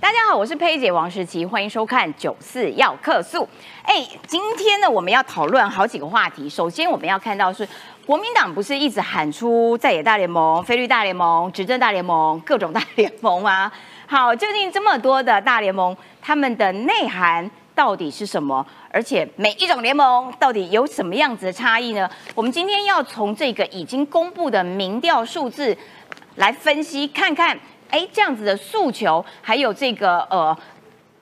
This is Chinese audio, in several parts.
大家好，我是佩姐王时琪，欢迎收看《九四要客诉》。哎，今天呢，我们要讨论好几个话题。首先，我们要看到是国民党不是一直喊出在野大联盟、菲律大联盟、执政大联盟、各种大联盟吗？好，究竟这么多的大联盟，他们的内涵到底是什么？而且每一种联盟到底有什么样子的差异呢？我们今天要从这个已经公布的民调数字来分析，看看。哎，这样子的诉求，还有这个呃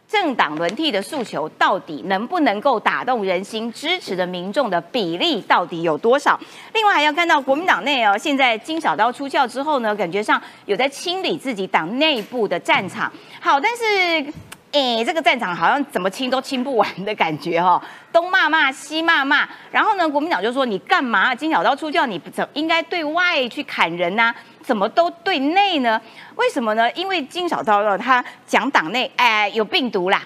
政党轮替的诉求，到底能不能够打动人心？支持的民众的比例到底有多少？另外还要看到国民党内哦，现在金小刀出鞘之后呢，感觉上有在清理自己党内部的战场。好，但是。哎，这个战场好像怎么清都清不完的感觉哈，东骂骂西骂骂，然后呢，国民党就说你干嘛？金小刀出教你不怎应该对外去砍人呐？怎么都对内呢？为什么呢？因为金小刀他讲党内哎有病毒啦，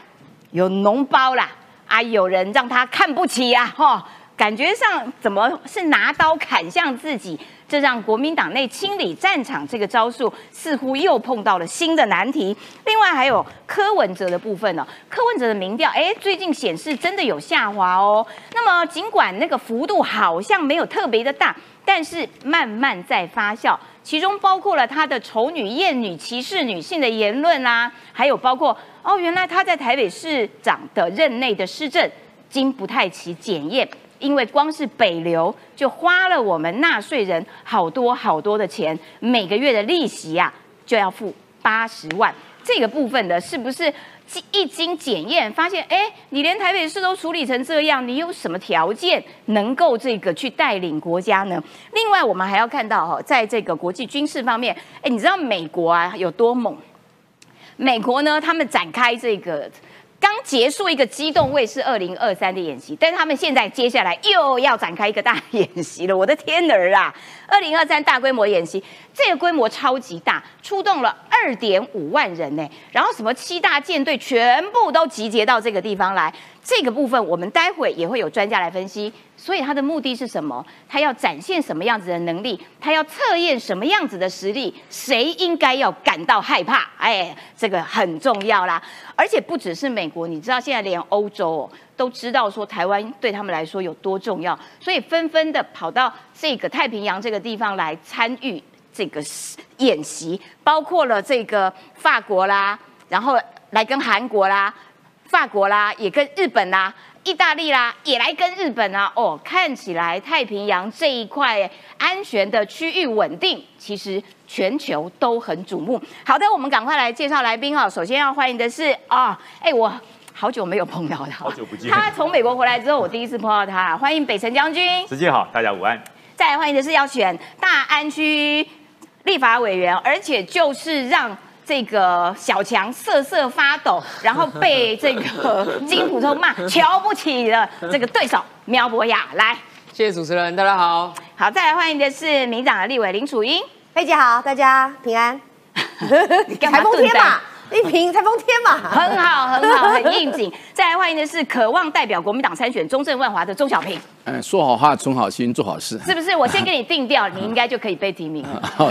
有脓包啦，啊有人让他看不起啊哈，感觉上怎么是拿刀砍向自己？这让国民党内清理战场这个招数似乎又碰到了新的难题。另外还有柯文哲的部分呢，柯文哲的民调，哎，最近显示真的有下滑哦。那么尽管那个幅度好像没有特别的大，但是慢慢在发酵，其中包括了他的丑女、艳女、歧视女性的言论啦，还有包括哦，原来他在台北市长的任内的施政经不太起检验。因为光是北流就花了我们纳税人好多好多的钱，每个月的利息呀就要付八十万。这个部分的是不是一经检验发现，哎，你连台北市都处理成这样，你有什么条件能够这个去带领国家呢？另外，我们还要看到哈，在这个国际军事方面，哎，你知道美国啊有多猛？美国呢，他们展开这个。刚结束一个机动卫士二零二三的演习，但是他们现在接下来又要展开一个大演习了。我的天儿啊！二零二三大规模演习，这个规模超级大，出动了二点五万人呢。然后什么七大舰队全部都集结到这个地方来。这个部分我们待会也会有专家来分析。所以他的目的是什么？他要展现什么样子的能力？他要测验什么样子的实力？谁应该要感到害怕？哎，这个很重要啦！而且不只是美国，你知道现在连欧洲都知道说台湾对他们来说有多重要，所以纷纷的跑到这个太平洋这个地方来参与这个演习，包括了这个法国啦，然后来跟韩国啦、法国啦，也跟日本啦。意大利啦，也来跟日本啊，哦，看起来太平洋这一块安全的区域稳定，其实全球都很瞩目。好的，我们赶快来介绍来宾啊。首先要欢迎的是啊，哎，我好久没有碰到他，好久不见。他从美国回来之后，我第一次碰到他，欢迎北辰将军。时间好，大家午安。再来欢迎的是要选大安区立法委员，而且就是让。这个小强瑟瑟发抖，然后被这个金普通骂瞧不起的这个对手苗博雅来，谢谢主持人，大家好，好，再来欢迎的是民党的立委林楚英，佩姐好，大家平安，台风天嘛。一平台风天嘛，很好很好，很应景。再来欢迎的是渴望代表国民党参选中正万华的钟小平。嗯，说好话，存好心，做好事。是不是？我先给你定调，你应该就可以被提名了。好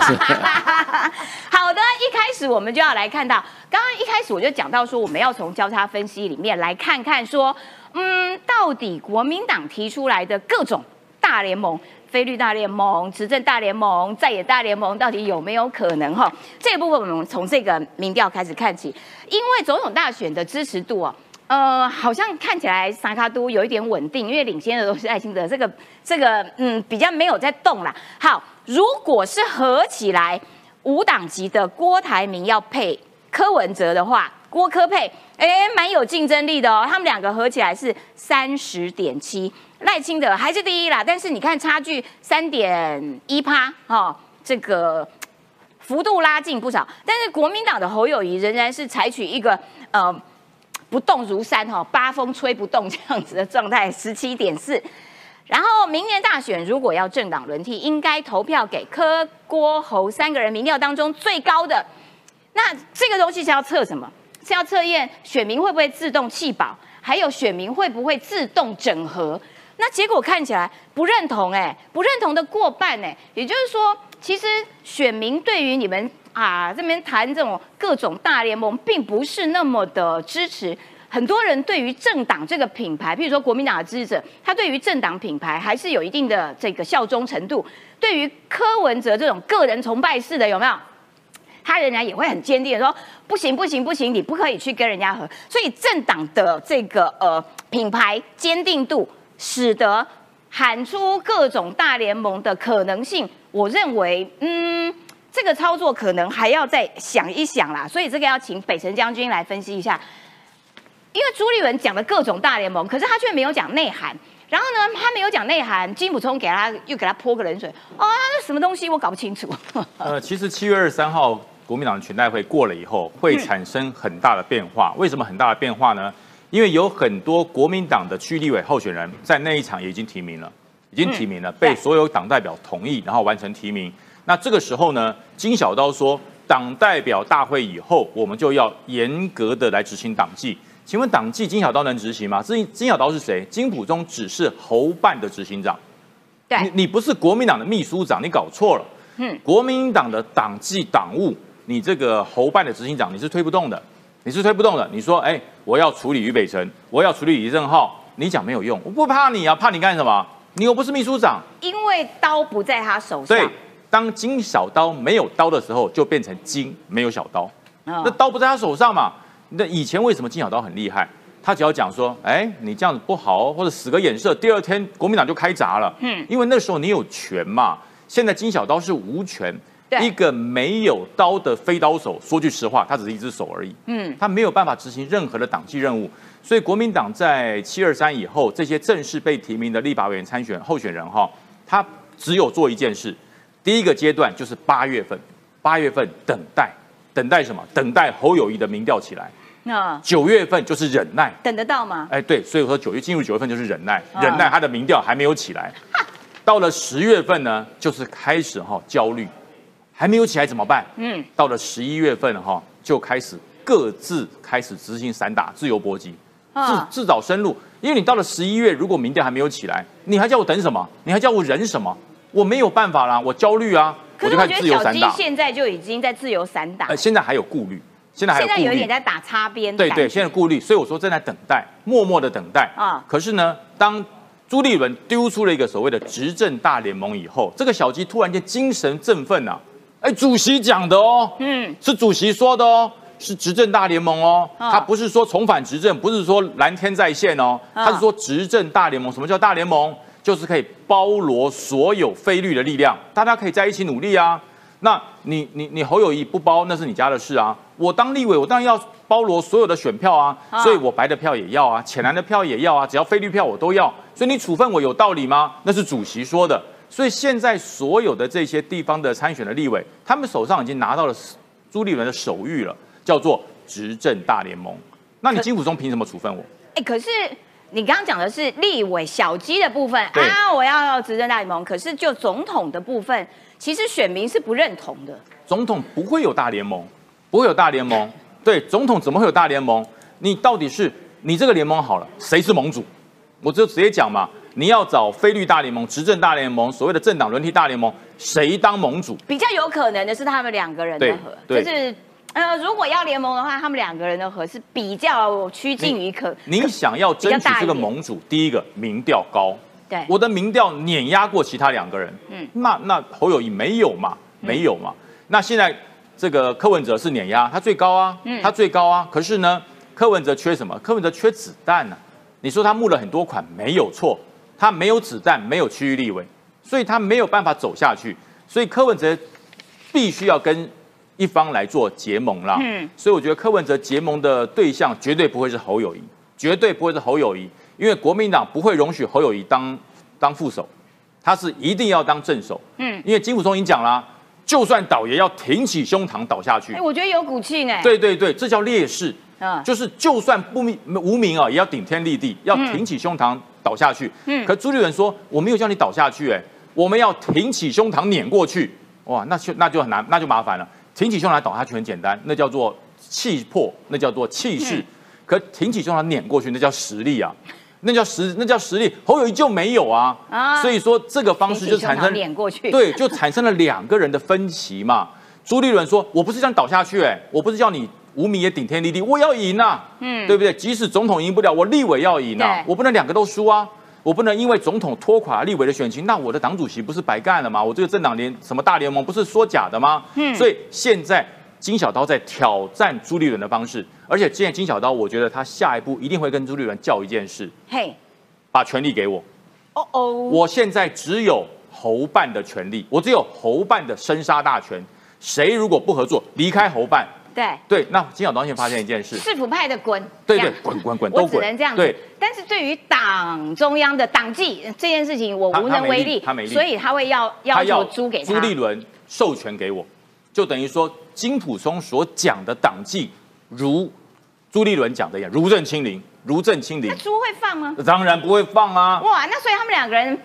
的，一开始我们就要来看到，刚刚一开始我就讲到说，我们要从交叉分析里面来看看说，嗯，到底国民党提出来的各种大联盟。菲律大联盟、执政大联盟、在野大联盟到底有没有可能？哈，这一部分我们从这个民调开始看起，因为总统大选的支持度哦，呃，好像看起来萨卡都有一点稳定，因为领先的都是艾辛德，这个这个嗯比较没有在动啦。好，如果是合起来五党籍的郭台铭要配柯文哲的话，郭柯配，哎，蛮有竞争力的哦，他们两个合起来是三十点七。赖清德还是第一啦，但是你看差距三点一趴，哈，这个幅度拉近不少。但是国民党的侯友谊仍然是采取一个呃不动如山哈，八风吹不动这样子的状态，十七点四。然后明年大选如果要政党轮替，应该投票给柯郭侯三个人民调当中最高的。那这个东西是要测什么？是要测验选民会不会自动弃保，还有选民会不会自动整合？那结果看起来不认同哎，不认同的过半哎，也就是说，其实选民对于你们啊这边谈这种各种大联盟，并不是那么的支持。很多人对于政党这个品牌，譬如说国民党的支持者，他对于政党品牌还是有一定的这个效忠程度。对于柯文哲这种个人崇拜式的，有没有？他仍然也会很坚定的说：不行不行不行，你不可以去跟人家合。所以政党的这个呃品牌坚定度，使得喊出各种大联盟的可能性，我认为，嗯，这个操作可能还要再想一想啦。所以这个要请北辰将军来分析一下。因为朱立文讲了各种大联盟，可是他却没有讲内涵。然后呢，他没有讲内涵，金普聪给他又给他泼个冷水。哦，那什么东西我搞不清楚。呃，其实七月二十三号国民党的全代会过了以后，会产生很大的变化。为什么很大的变化呢？因为有很多国民党的区立委候选人，在那一场也已经提名了，已经提名了，被所有党代表同意，然后完成提名。那这个时候呢，金小刀说，党代表大会以后，我们就要严格的来执行党纪。请问党纪金小刀能执行吗？金金小刀是谁？金普中只是侯办的执行长，对，你你不是国民党的秘书长，你搞错了。嗯，国民党的党纪党务，你这个侯办的执行长你是推不动的，你是推不动的。你说，哎，我要处理于北辰，我要处理李正浩，你讲没有用，我不怕你啊，怕你干什么？你又不是秘书长。因为刀不在他手上。对，当金小刀没有刀的时候，就变成金没有小刀。那刀不在他手上嘛？那以前为什么金小刀很厉害？他只要讲说，哎，你这样子不好哦，或者使个眼色，第二天国民党就开闸了。嗯，因为那时候你有权嘛。现在金小刀是无权，一个没有刀的飞刀手。说句实话，他只是一只手而已。嗯，他没有办法执行任何的党纪任务。所以国民党在七二三以后，这些正式被提名的立法委员参选候选人哈，他只有做一件事。第一个阶段就是八月份，八月份等待，等待什么？等待侯友谊的民调起来。那九月份就是忍耐，等得到吗？哎，对，所以说九月进入九月份就是忍耐，忍耐他的民调还没有起来。到了十月份呢，就是开始哈焦虑，还没有起来怎么办？嗯，到了十一月份哈，就开始各自开始执行散打、自由搏击，自自找生路。因为你到了十一月，如果民调还没有起来，你还叫我等什么？你还叫我忍什么？我没有办法啦，我焦虑啊，我就开始自由散打。现在就已经在自由散打，呃，现在还有顾虑。现在还有现在有点在打擦边，对对，现在顾虑，所以我说正在等待，默默的等待啊。可是呢，当朱立伦丢出了一个所谓的执政大联盟以后，这个小鸡突然间精神振奋呐！哎，主席讲的哦，嗯，是主席说的哦，是执政大联盟哦，他不是说重返执政，不是说蓝天在线哦，他是说执政大联盟。什么叫大联盟？就是可以包罗所有非绿的力量，大家可以在一起努力啊。那你你你侯友谊不包，那是你家的事啊。我当立委，我当然要包罗所有的选票啊，所以我白的票也要啊，浅蓝的票也要啊，只要非绿票我都要。所以你处分我有道理吗？那是主席说的。所以现在所有的这些地方的参选的立委，他们手上已经拿到了朱立伦的手谕了，叫做执政大联盟。那你金普中凭什么处分我？哎，可是你刚刚讲的是立委小鸡的部分啊，我要执政大联盟。可是就总统的部分。其实选民是不认同的，总统不会有大联盟，不会有大联盟。对，总统怎么会有大联盟？你到底是你这个联盟好了，谁是盟主？我就直接讲嘛，你要找菲律大联盟、执政大联盟、所谓的政党轮替大联盟，谁当盟主？比较有可能的是他们两个人的合，就是呃，如果要联盟的话，他们两个人的合是比较趋近于可。你想要争取这个盟主，第一个民调高。对我的民调碾压过其他两个人，嗯，那那侯友谊没有嘛？没有嘛？那现在这个柯文哲是碾压，他最高啊，嗯，他最高啊。可是呢，柯文哲缺什么？柯文哲缺子弹呢？你说他募了很多款，没有错，他没有子弹，没有区域立委，所以他没有办法走下去。所以柯文哲必须要跟一方来做结盟啦。嗯，所以我觉得柯文哲结盟的对象绝对不会是侯友谊，绝对不会是侯友谊。因为国民党不会容许侯友谊当当副手，他是一定要当正手。嗯，因为金辅中已经讲了，就算倒也要挺起胸膛倒下去。哎，我觉得有骨气呢。对对对，这叫烈士。嗯，就是就算不名无名啊，也要顶天立地，要挺起胸膛倒下去。嗯，可朱立伦说我没有叫你倒下去，哎，我们要挺起胸膛碾过去。哇，那就那就很难，那就麻烦了。挺起胸膛倒下去很简单，那叫做气魄，那叫做气势。可挺起胸膛碾过去，那叫实力啊。那叫实，那叫实力。侯友谊就没有啊，啊所以说这个方式就产生脸过去，对，就产生了两个人的分歧嘛。朱立伦说：“我不是这样倒下去，哎，我不是叫你无名也顶天立地，我要赢呐，嗯，对不对？即使总统赢不了，我立委要赢啊，我不能两个都输啊，我不能因为总统拖垮立委的选情，那我的党主席不是白干了吗？我这个政党联什么大联盟不是说假的吗？嗯，所以现在金小刀在挑战朱立伦的方式，而且现在金小刀，我觉得他下一步一定会跟朱立伦叫一件事，嘿，把权力给我，哦哦，我现在只有。”侯办的权利，我只有侯办的生杀大权。谁如果不合作，离开侯办，对对，那金小刀先发现一件事：市府派的滚，对对，滚滚滚都滚，只能这样子。对，但是对于党中央的党纪这件事情，我无能为力，他没力，所以他会要要求租给他。朱立伦授权给我，就等于说金普松所讲的党纪，如朱立伦讲的一样，如朕亲临，如朕亲临。那猪会放吗？当然不会放啊！哇，那所以他们两个人。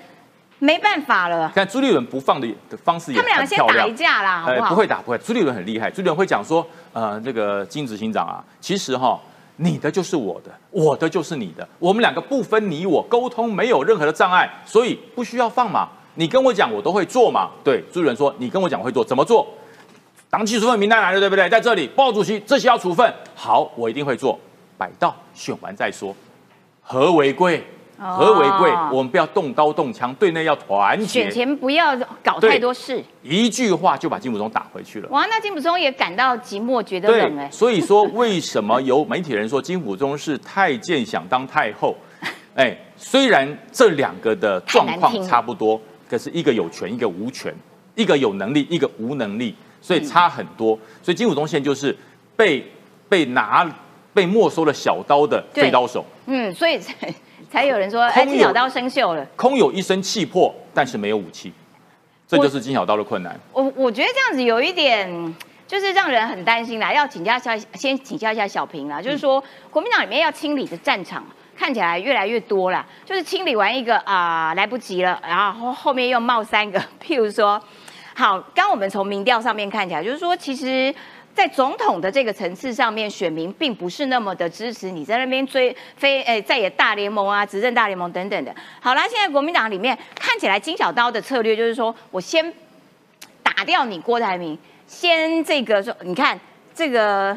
没办法了。看朱立伦不放的的方式也。他们两个先打一架啦，好不好？不会打，不会。朱立伦很厉害，朱立伦会讲说，呃，这个金执行长啊，其实哈，你的就是我的，我的就是你的，我们两个不分你我，沟通没有任何的障碍，所以不需要放嘛。你跟我讲，我都会做嘛。对，朱主任说，你跟我讲会做，怎么做？党纪处分名单来了，对不对？在这里，报主席，这些要处分。好，我一定会做，摆到选完再说。何为贵？何为贵？我们不要动刀动枪，对内要团结。选前不要搞太多事，一句话就把金普松打回去了。哇，那金普松也感到寂寞，觉得冷哎。所以说，为什么有媒体人说金普松是太监想当太后？哎，虽然这两个的状况差不多，可是一个有权，一个无权；一个有能力，一个无能力，所以差很多。所以金普松现在就是被被拿被没收了小刀的飞刀手。嗯，所以。才有人说，哎，金小刀生锈了，空有一身气魄，但是没有武器，这就是金小刀的困难。我我觉得这样子有一点，就是让人很担心啦。要请教一下，先请教一下小平啦，就是说国民党里面要清理的战场看起来越来越多了，就是清理完一个啊来不及了，然后后面又冒三个，譬如说，好，刚我们从民调上面看起来，就是说其实。在总统的这个层次上面，选民并不是那么的支持你在那边追非诶在也大联盟啊、执政大联盟等等的。好啦，现在国民党里面看起来金小刀的策略就是说，我先打掉你郭台铭，先这个说，你看这个。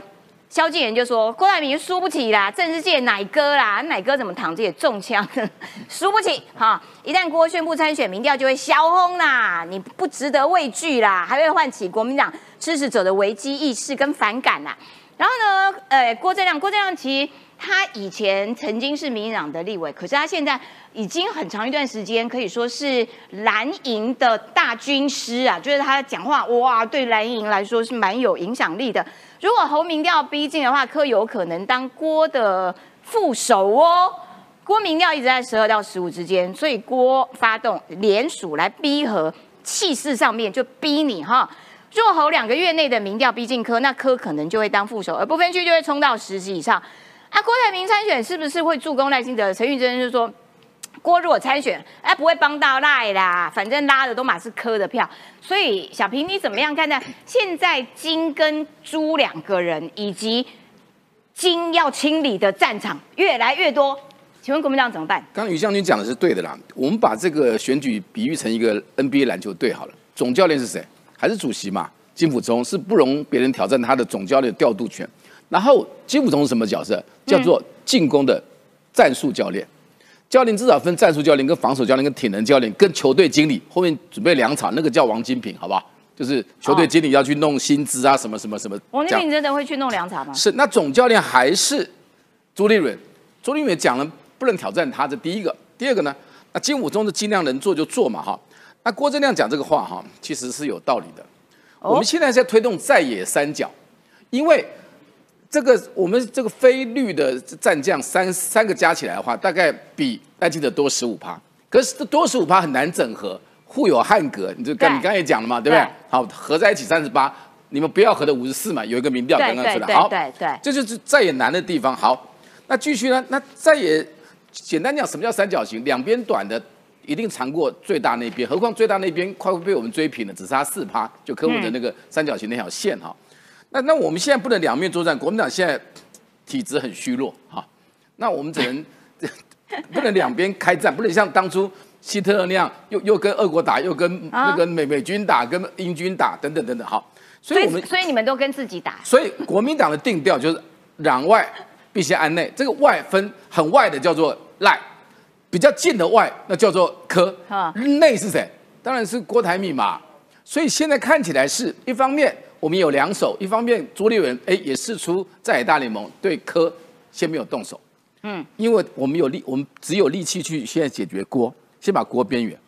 萧敬仁就说：“郭台铭输不起啦，政治界奶哥啦，奶哥怎么躺着也中枪，输不起哈！一旦郭宣布参选，民调就会消轰啦，你不值得畏惧啦，还会唤起国民党支持者的危机意识跟反感啦。然后呢，呃，郭正亮，郭正亮其实他以前曾经是民进党的立委，可是他现在已经很长一段时间可以说是蓝营的大军师啊，就是他讲话哇，对蓝营来说是蛮有影响力的。”如果侯民调逼近的话，柯有可能当郭的副手哦。郭民调一直在十二到十五之间，所以郭发动联署来逼和，气势上面就逼你哈。若侯两个月内的民调逼近柯，那柯可能就会当副手，而不分区就会冲到十席以上。啊，郭台铭参选是不是会助攻赖清德？陈玉珍就说。郭如果参选，哎，不会帮到赖啦，反正拉的都马是柯的票，所以小平你怎么样看待现在金跟朱两个人，以及金要清理的战场越来越多？请问国民党怎么办？刚于将军讲的是对的啦，我们把这个选举比喻成一个 NBA 篮球队好了，总教练是谁？还是主席嘛？金辅中是不容别人挑战他的总教练调度权。然后金辅中是什么角色？叫做进攻的战术教练。教练至少分战术教练、跟防守教练、跟体能教练、跟球队经理。后面准备两场，那个叫王金平，好不好？就是球队经理要去弄薪资啊，什么什么什么。王金平真的会去弄两场吗？是，那总教练还是朱立伦。朱立伦讲了不能挑战他，这第一个。第二个呢？那金武中的尽量能做就做嘛，哈。那郭正亮讲这个话，哈，其实是有道理的。我们现在在推动在野三角，因为。这个我们这个非绿的战将三三个加起来的话，大概比赖清德多十五趴。可是多十五趴很难整合，互有汉格。你就刚你刚才也讲了嘛，对不对？好，合在一起三十八，你们不要合的五十四嘛。有一个民调刚刚出来，好，对对，这就是再也难的地方。好，那继续呢？那再也简单讲，什么叫三角形？两边短的一定长过最大那边，何况最大那边快被我们追平了，只差四趴，就科目的那个三角形那条线哈。那那我们现在不能两面作战，国民党现在体质很虚弱哈，那我们只能 不能两边开战，不能像当初希特勒那样，又又跟俄国打，又跟那个美美军打，跟英军打等等等等哈。所以我们所以你们都跟自己打。所以国民党的定调就是攘外必先安内，这个外分很外的叫做赖，比较近的外那叫做科，内是谁？当然是郭台铭嘛。所以现在看起来是一方面我们有两手，一方面朱立伦哎也试出在野大联盟对柯先没有动手，嗯，因为我们有力，我们只有力气去现在解决锅，先把锅边缘。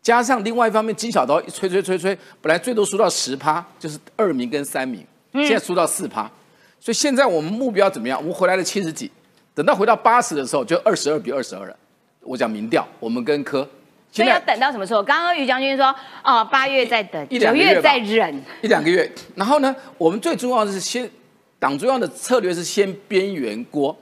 加上另外一方面，金小刀一吹吹吹吹，本来最多输到十趴，就是二名跟三名，现在输到四趴，所以现在我们目标怎么样？我们回来了七十几，等到回到八十的时候，就二十二比二十二了。我讲民调，我们跟科，所以要等到什么时候？刚刚于将军说，哦，八月再等，九月再忍，一两个月。然后呢，我们最重要的是先，党中央的策略是先边缘锅。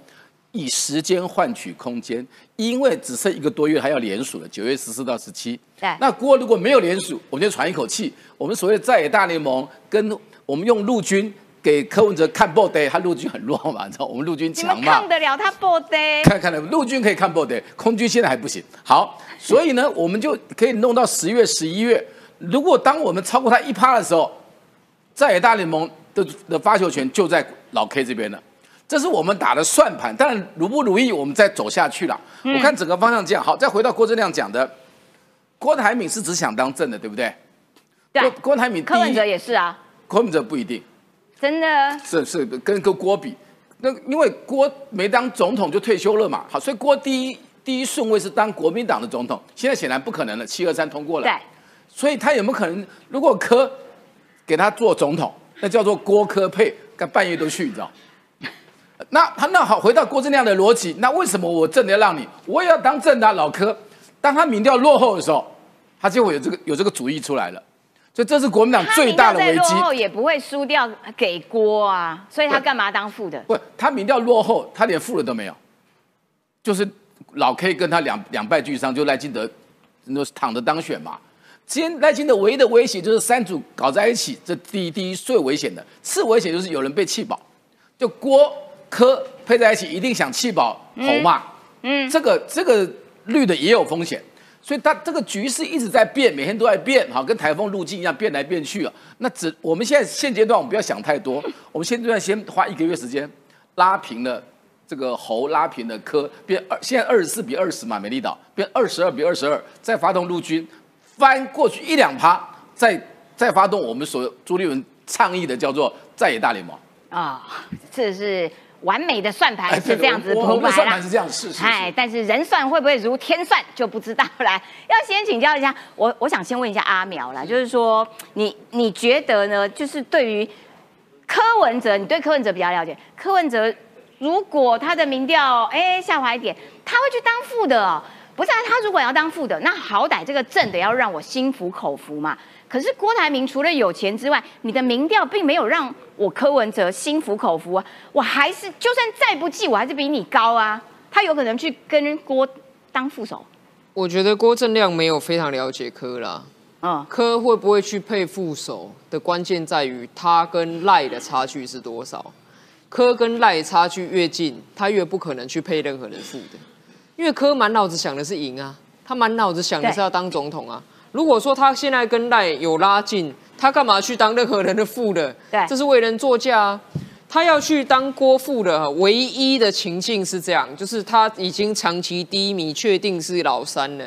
以时间换取空间，因为只剩一个多月，还要连署了。九月十四到十七，对。那锅如果没有连署，我们就喘一口气。我们所谓在野大联盟，跟我们用陆军给柯文哲看 body，他陆军很弱嘛，你知道？我们陆军强嘛？看得了他 body？看看了，陆军可以看 body，空军现在还不行。好，所以呢，我们就可以弄到十月、十一月。如果当我们超过他一趴的时候，在野大联盟的的发球权就在老 K 这边了。这是我们打的算盘，但如不如意，我们再走下去了。我看整个方向这样，好，再回到郭正亮讲的，郭台铭是只想当正的，对不对？对。郭台铭，柯文哲也是啊。柯文哲不一定。真的？是是，跟跟郭比，那因为郭没当总统就退休了嘛，好，所以郭第一第一顺位是当国民党的总统，现在显然不可能了，七二三通过了。对。所以他有没有可能，如果柯给他做总统，那叫做郭柯配，干半夜都去，你知道？那他那好，回到郭正亮的逻辑，那为什么我正的要让你，我也要当正的老柯？当他民调落后的时候，他就会有这个有这个主意出来了。所以这是国民党最大的危机。落后也不会输掉给郭啊，所以他干嘛当副的？不，他民调落后，他连副的都没有，就是老 K 跟他两两败俱伤，就赖清德那躺着当选嘛。今天赖清德唯一的威胁就是三组搞在一起，这第一第一最危险的，次危险就是有人被气饱，就郭。科配在一起，一定想气饱侯嘛？嗯，这个这个绿的也有风险，所以它这个局势一直在变，每天都在变，好，跟台风路径一样变来变去啊。那只我们现在现阶段，我们不要想太多，我们现阶段先花一个月时间拉平了这个侯，拉平了科，变二，现在二十四比二十嘛，美丽岛变二十二比二十二，再发动陆军翻过去一两趴，再再发动我们所朱立文倡议的叫做在野大联盟啊，这是。完美的算盘是这样子铺排啦，是这样是。哎，但是人算会不会如天算就不知道了。要先请教一下我，我想先问一下阿苗啦，就是说你你觉得呢？就是对于柯文哲，你对柯文哲比较了解。柯文哲如果他的民调哎下滑一点，他会去当副的哦。不是啊，他如果要当副的，那好歹这个正的要让我心服口服嘛。可是郭台铭除了有钱之外，你的民调并没有让我柯文哲心服口服啊！我还是就算再不济，我还是比你高啊！他有可能去跟郭当副手。我觉得郭正亮没有非常了解柯啦。嗯，柯会不会去配副手的关键在于他跟赖的差距是多少。柯跟赖差距越近，他越不可能去配任何人副的，因为柯满脑子想的是赢啊，他满脑子想的是要当总统啊。如果说他现在跟赖有拉近，他干嘛去当任何人的副的？对，这是为人作嫁啊。他要去当郭副的，唯一的情境是这样，就是他已经长期低迷，确定是老三了。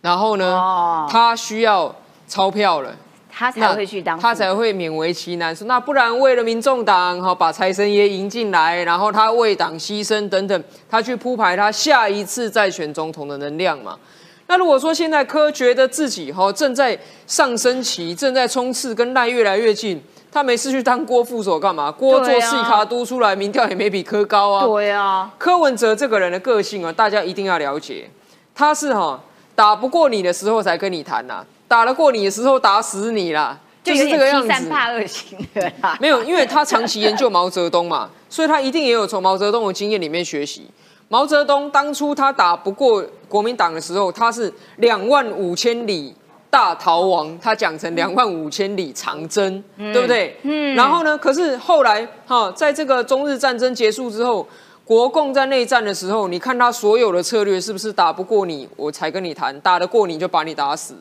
然后呢，他需要钞票了，他才会去当，他才会勉为其难说，那不然为了民众党，哈，把财神爷迎进来，然后他为党牺牲等等，他去铺排他下一次再选总统的能量嘛。那如果说现在柯觉得自己哈正在上升期，正在冲刺，跟赖越来越近，他没事去当郭副手干嘛？郭做细卡多出来，民调也没比柯高啊。对啊，柯文哲这个人的个性啊，大家一定要了解，他是哈打不过你的时候才跟你谈呐，打得过你的时候打死你啦，就是这个样子。三怕二型的啦。没有，因为他长期研究毛泽东嘛，所以他一定也有从毛泽东的经验里面学习。毛泽东当初他打不过国民党的时候，他是两万五千里大逃亡，他讲成两万五千里长征，对不对？嗯。然后呢？可是后来哈，在这个中日战争结束之后，国共在内战的时候，你看他所有的策略是不是打不过你，我才跟你谈；打得过你就把你打死，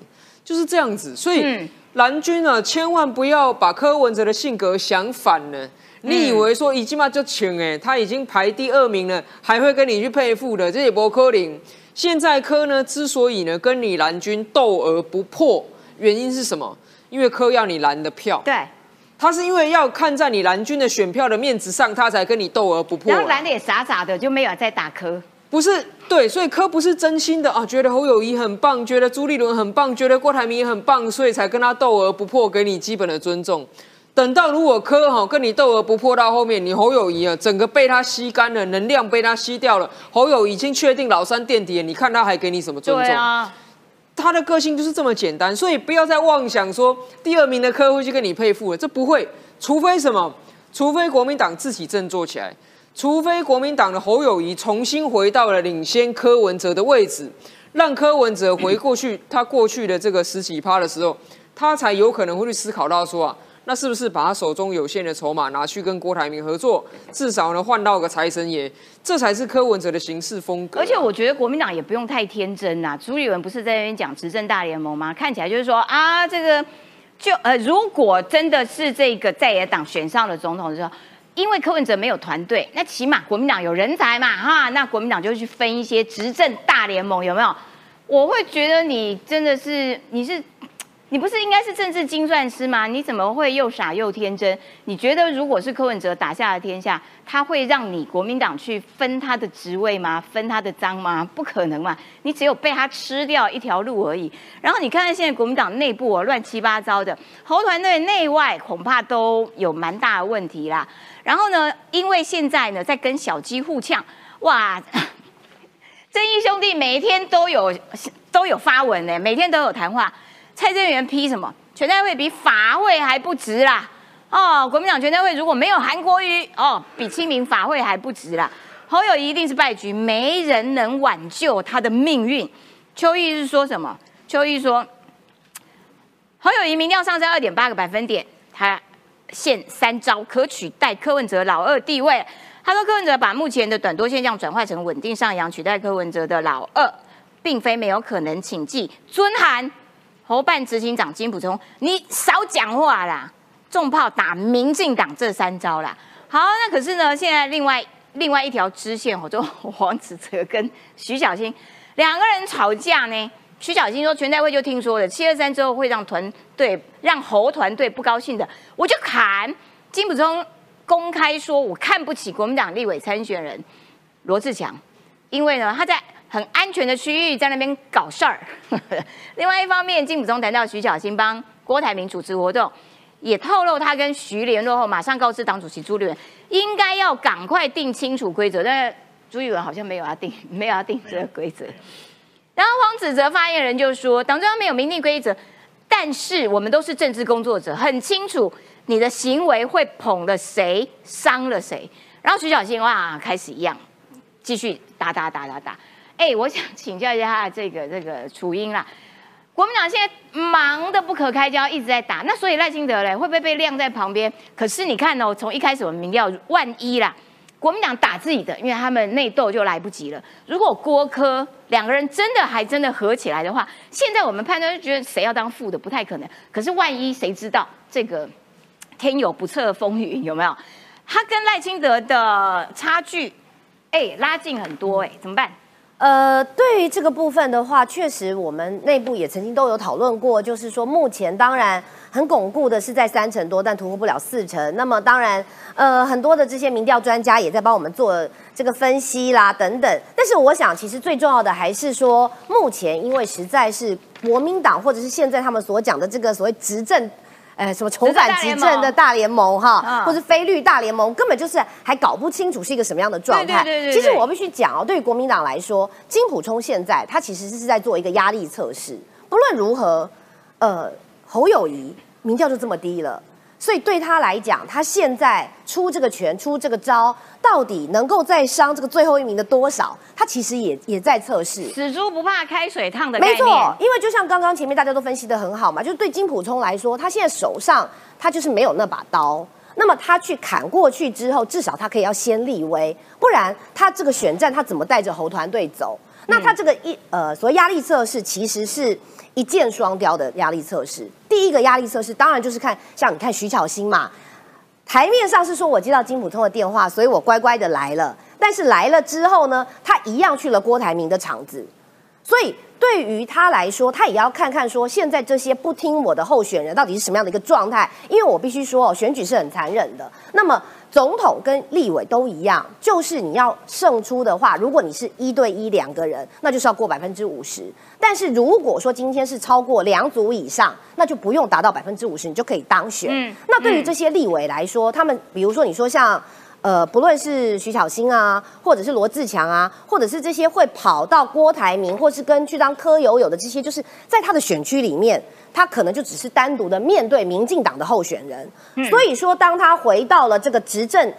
就是这样子。所以蓝军啊，千万不要把柯文哲的性格想反了。你以为说已经嘛就请哎，他已经排第二名了，还会跟你去配副的？这也不柯林。现在科呢，之所以呢跟你蓝军斗而不破，原因是什么？因为科要你蓝的票。对，他是因为要看在你蓝军的选票的面子上，他才跟你斗而不破。然后蓝的也傻傻的，就没有再打科。不是，对，所以柯不是真心的啊，觉得侯友谊很棒，觉得朱立伦很棒，觉得郭台铭也很棒，所以才跟他斗而不破，给你基本的尊重。等到如果柯哈跟你斗而不破到后面，你侯友谊啊，整个被他吸干了，能量被他吸掉了。侯友已经确定老三垫底了，你看他还给你什么尊重？啊，他的个性就是这么简单，所以不要再妄想说第二名的柯会去跟你配副了，这不会，除非什么？除非国民党自己振作起来，除非国民党的侯友谊重新回到了领先柯文哲的位置，让柯文哲回过去他过去的这个十几趴的时候，他才有可能会去思考到说啊。那是不是把他手中有限的筹码拿去跟郭台铭合作，至少呢换到个财神爷，这才是柯文哲的行事风格。而且我觉得国民党也不用太天真呐。朱立文不是在那边讲执政大联盟吗？看起来就是说啊，这个就呃，如果真的是这个在野党选上了总统的时候，因为柯文哲没有团队，那起码国民党有人才嘛哈，那国民党就去分一些执政大联盟有没有？我会觉得你真的是你是。你不是应该是政治精算师吗？你怎么会又傻又天真？你觉得如果是柯文哲打下了天下，他会让你国民党去分他的职位吗？分他的赃吗？不可能嘛！你只有被他吃掉一条路而已。然后你看看现在国民党内部哦，乱七八糟的，侯团队内外恐怕都有蛮大的问题啦。然后呢，因为现在呢在跟小鸡互呛，哇，正义兄弟每一天都有都有发文呢，每天都有谈话。蔡正元批什么？全代会比法会还不值啦！哦，国民党全代会如果没有韩国瑜，哦，比清明法会还不值啦！侯友谊一定是败局，没人能挽救他的命运。邱毅是说什么？邱毅说，侯友谊民调上升二点八个百分点，他现三招可取代柯文哲老二地位。他说柯文哲把目前的短多现象转换成稳定上扬，取代柯文哲的老二，并非没有可能。请记尊韩。侯办执行长金普聪，你少讲话啦！重炮打民进党这三招啦。好，那可是呢，现在另外另外一条支线，我就黄子哲跟徐小新两个人吵架呢。徐小新说，全代会就听说了，七二三之后会让团队让侯团队不高兴的，我就砍。金普聪公开说，我看不起国民党立委参选人罗志强，因为呢他在。很安全的区域在那边搞事儿。另外一方面，金普中谈到徐小新帮郭台铭主持活动，也透露他跟徐联络后，马上告知党主席朱立伦，应该要赶快定清楚规则。但朱立伦好像没有要定，没有要定这个规则。然后黄子哲发言人就说，党中央没有明定规则，但是我们都是政治工作者，很清楚你的行为会捧了谁，伤了谁。然后徐小新哇，开始一样，继续打打打打打。哎，我想 请教一下这个这个楚英啦，国民党现在忙得不可开交，一直在打，那所以赖清德嘞会不会被晾在旁边？可是你看哦，从一开始我们民调，万一啦，国民党打自己的，因为他们内斗就来不及了。如果郭科两个人真的还真的合起来的话，现在我们判断就觉得谁要当副的不太可能。可是万一谁知道这个天有不测风云有没有？他跟赖清德的差距，哎，拉近很多哎，怎么办？呃，对于这个部分的话，确实我们内部也曾经都有讨论过，就是说目前当然很巩固的是在三成多，但突破不了四成。那么当然，呃，很多的这些民调专家也在帮我们做这个分析啦，等等。但是我想，其实最重要的还是说，目前因为实在是国民党或者是现在他们所讲的这个所谓执政。呃，什么重返执政的大联盟哈，或是非绿大联盟，根本就是还搞不清楚是一个什么样的状态。其实我必须讲哦，对于国民党来说，金普充现在他其实是在做一个压力测试。不论如何，呃，侯友谊民调就这么低了。所以对他来讲，他现在出这个拳、出这个招，到底能够再伤这个最后一名的多少？他其实也也在测试。死猪不怕开水烫的没错，因为就像刚刚前面大家都分析的很好嘛，就是对金普聪来说，他现在手上他就是没有那把刀。那么他去砍过去之后，至少他可以要先立威，不然他这个选战他怎么带着侯团队走？那他这个一呃，所谓压力测试其实是一箭双雕的压力测试。第一个压力测试当然就是看像你看徐巧芯嘛，台面上是说我接到金普通的电话，所以我乖乖的来了。但是来了之后呢，他一样去了郭台铭的场子，所以。对于他来说，他也要看看说现在这些不听我的候选人到底是什么样的一个状态。因为我必须说哦，选举是很残忍的。那么总统跟立委都一样，就是你要胜出的话，如果你是一对一两个人，那就是要过百分之五十。但是如果说今天是超过两组以上，那就不用达到百分之五十，你就可以当选。那对于这些立委来说，他们比如说你说像。呃，不论是徐小新啊，或者是罗志强啊，或者是这些会跑到郭台铭，或是跟去当柯友友的这些，就是在他的选区里面，他可能就只是单独的面对民进党的候选人。所以说，当他回到了这个执政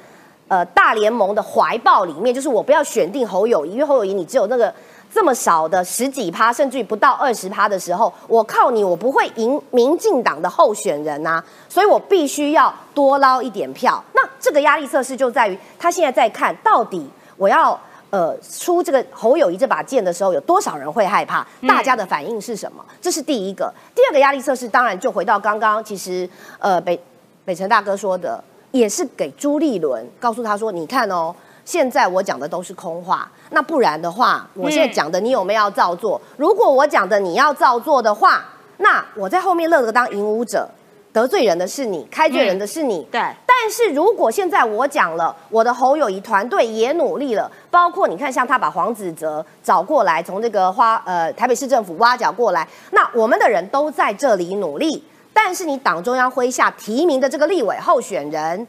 呃大联盟的怀抱里面，就是我不要选定侯友谊，因为侯友谊你只有那个。这么少的十几趴，甚至于不到二十趴的时候，我靠你，我不会赢民进党的候选人呐，所以我必须要多捞一点票。那这个压力测试就在于，他现在在看到底我要呃出这个侯友谊这把剑的时候，有多少人会害怕？大家的反应是什么？这是第一个。第二个压力测试，当然就回到刚刚，其实呃北北辰大哥说的，也是给朱立伦告诉他说，你看哦。现在我讲的都是空话，那不然的话，我现在讲的你有没有要照做？如果我讲的你要照做的话，那我在后面乐得当引舞者，得罪人的是你，开罪人的是你。对。但是如果现在我讲了，我的侯友谊团队也努力了，包括你看，像他把黄子哲找过来，从这个花呃台北市政府挖角过来，那我们的人都在这里努力。但是你党中央麾下提名的这个立委候选人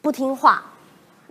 不听话。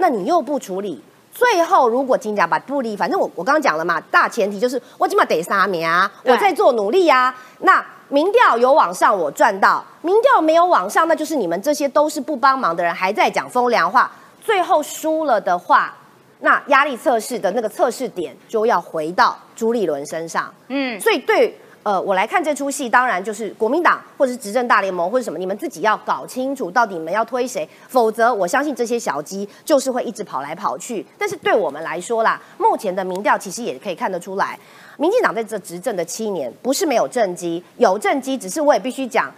那你又不处理，最后如果金甲把不利，反正我我刚刚讲了嘛，大前提就是我起码得三名啊，我在做努力啊。那民调有往上，我赚到；民调没有往上，那就是你们这些都是不帮忙的人，还在讲风凉话。最后输了的话，那压力测试的那个测试点就要回到朱立伦身上。嗯，所以对。呃，我来看这出戏，当然就是国民党或者是执政大联盟或者什么，你们自己要搞清楚到底你们要推谁，否则我相信这些小鸡就是会一直跑来跑去。但是对我们来说啦，目前的民调其实也可以看得出来，民进党在这执政的七年不是没有政绩，有政绩，只是我也必须讲，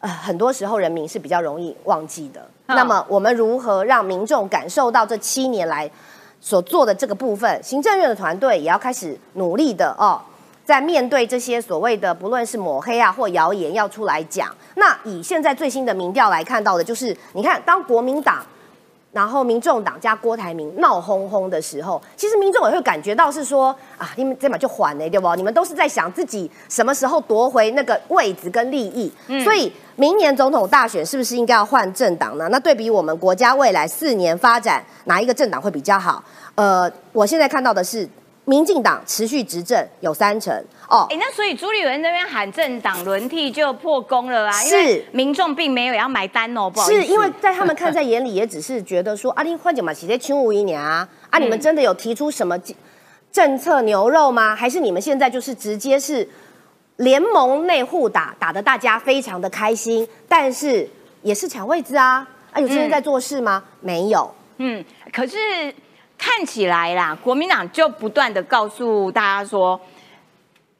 呃，很多时候人民是比较容易忘记的。那么我们如何让民众感受到这七年来所做的这个部分？行政院的团队也要开始努力的哦。在面对这些所谓的不论是抹黑啊或谣言要出来讲，那以现在最新的民调来看到的，就是你看当国民党，然后民众党加郭台铭闹哄哄的时候，其实民众也会感觉到是说啊，你们这把就缓了对不？你们都是在想自己什么时候夺回那个位置跟利益，所以明年总统大选是不是应该要换政党呢？那对比我们国家未来四年发展，哪一个政党会比较好？呃，我现在看到的是。民进党持续执政有三成。哦，哎，那所以朱立伦那边喊政党轮替就破功了啊，是。民众并没有要买单哦，不好意思，是因为在他们看在眼里，也只是觉得说，啊，你换姐嘛，直接轻无一年啊，啊，你们真的有提出什么政策牛肉吗？还是你们现在就是直接是联盟内互打，打得大家非常的开心，但是也是抢位置啊，啊，有些人在做事吗？没有，嗯，可是。看起来啦，国民党就不断的告诉大家说，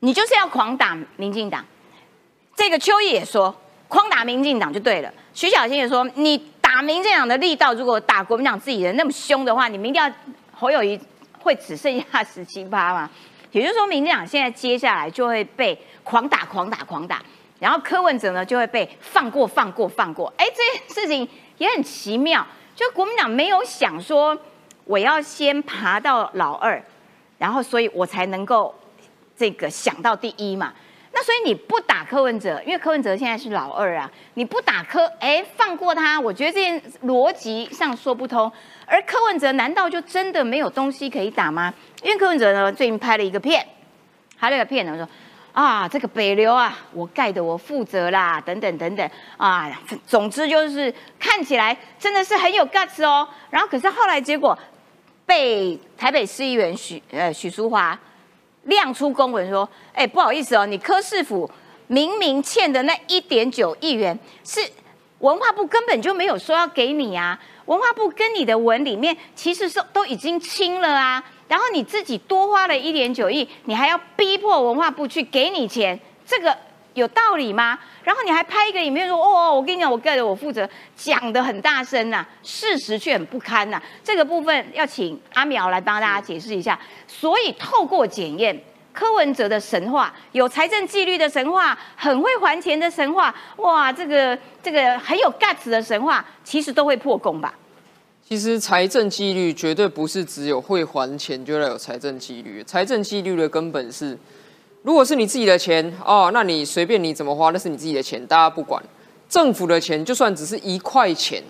你就是要狂打民进党。这个邱毅也说，狂打民进党就对了。徐小新也说，你打民进党的力道，如果打国民党自己人那么凶的话，你们一定要侯友谊会只剩下十七八嘛？也就是说，民进党现在接下来就会被狂打、狂打、狂打，然后柯文哲呢就会被放过、放过、放过。哎，这件事情也很奇妙，就国民党没有想说。我要先爬到老二，然后所以我才能够这个想到第一嘛。那所以你不打柯文哲，因为柯文哲现在是老二啊，你不打柯，哎，放过他，我觉得这件逻辑上说不通。而柯文哲难道就真的没有东西可以打吗？因为柯文哲呢最近拍了一个片，拍了一个片呢说啊，这个北流啊，我盖的我负责啦，等等等等啊，总之就是看起来真的是很有 guts 哦。然后可是后来结果。被台北市议员许呃许淑华亮出公文说，哎，不好意思哦，你柯市府明明欠的那一点九亿元是文化部根本就没有说要给你啊，文化部跟你的文里面其实是都已经清了啊，然后你自己多花了一点九亿，你还要逼迫文化部去给你钱，这个有道理吗？然后你还拍一个影片说，哦，我跟你讲，我个人我负责，讲的很大声呐，事实却很不堪呐，这个部分要请阿苗来帮大家解释一下。所以透过检验。柯文哲的神话，有财政纪律的神话，很会还钱的神话，哇，这个这个很有 guts 的神话，其实都会破功吧？其实财政纪律绝对不是只有会还钱就要有财政纪律，财政纪律的根本是，如果是你自己的钱哦，那你随便你怎么花，那是你自己的钱，大家不管。政府的钱就算只是一块钱，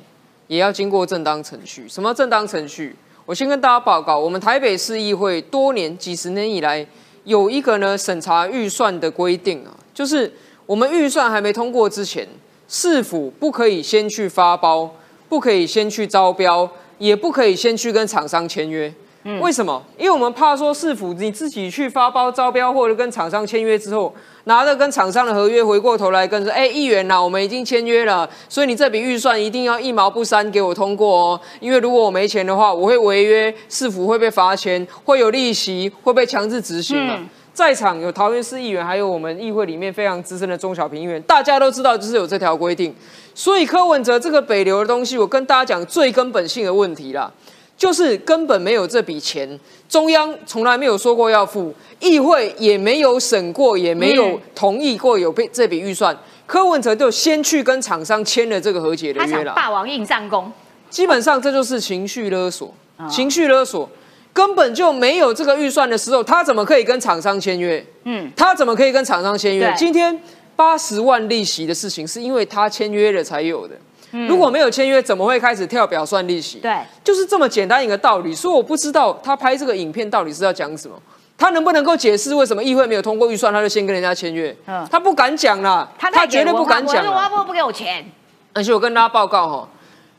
也要经过正当程序。什么正当程序？我先跟大家报告，我们台北市议会多年几十年以来。有一个呢，审查预算的规定啊，就是我们预算还没通过之前，市府不可以先去发包，不可以先去招标，也不可以先去跟厂商签约。为什么？因为我们怕说市府你自己去发包招标，或者跟厂商签约之后，拿着跟厂商的合约，回过头来跟说，哎，议员呐，我们已经签约了，所以你这笔预算一定要一毛不删给我通过哦。因为如果我没钱的话，我会违约，市府会被罚钱，会有利息，会被强制执行的。在场有桃园市议员，还有我们议会里面非常资深的中小平议员，大家都知道就是有这条规定。所以柯文哲这个北流的东西，我跟大家讲最根本性的问题啦。就是根本没有这笔钱，中央从来没有说过要付，议会也没有审过，也没有同意过有被这笔预算。柯文哲就先去跟厂商签了这个和解的约了。霸王硬上弓，基本上这就是情绪勒索，情绪勒索根本就没有这个预算的时候，他怎么可以跟厂商签约？嗯，他怎么可以跟厂商签约？今天八十万利息的事情，是因为他签约了才有的。如果没有签约，怎么会开始跳表算利息？对，就是这么简单一个道理。所以我不知道他拍这个影片到底是要讲什么，他能不能够解释为什么议会没有通过预算，他就先跟人家签约？嗯，他不敢讲啦，他绝对不敢讲。文化部不给我钱。而且我跟大家报告哈，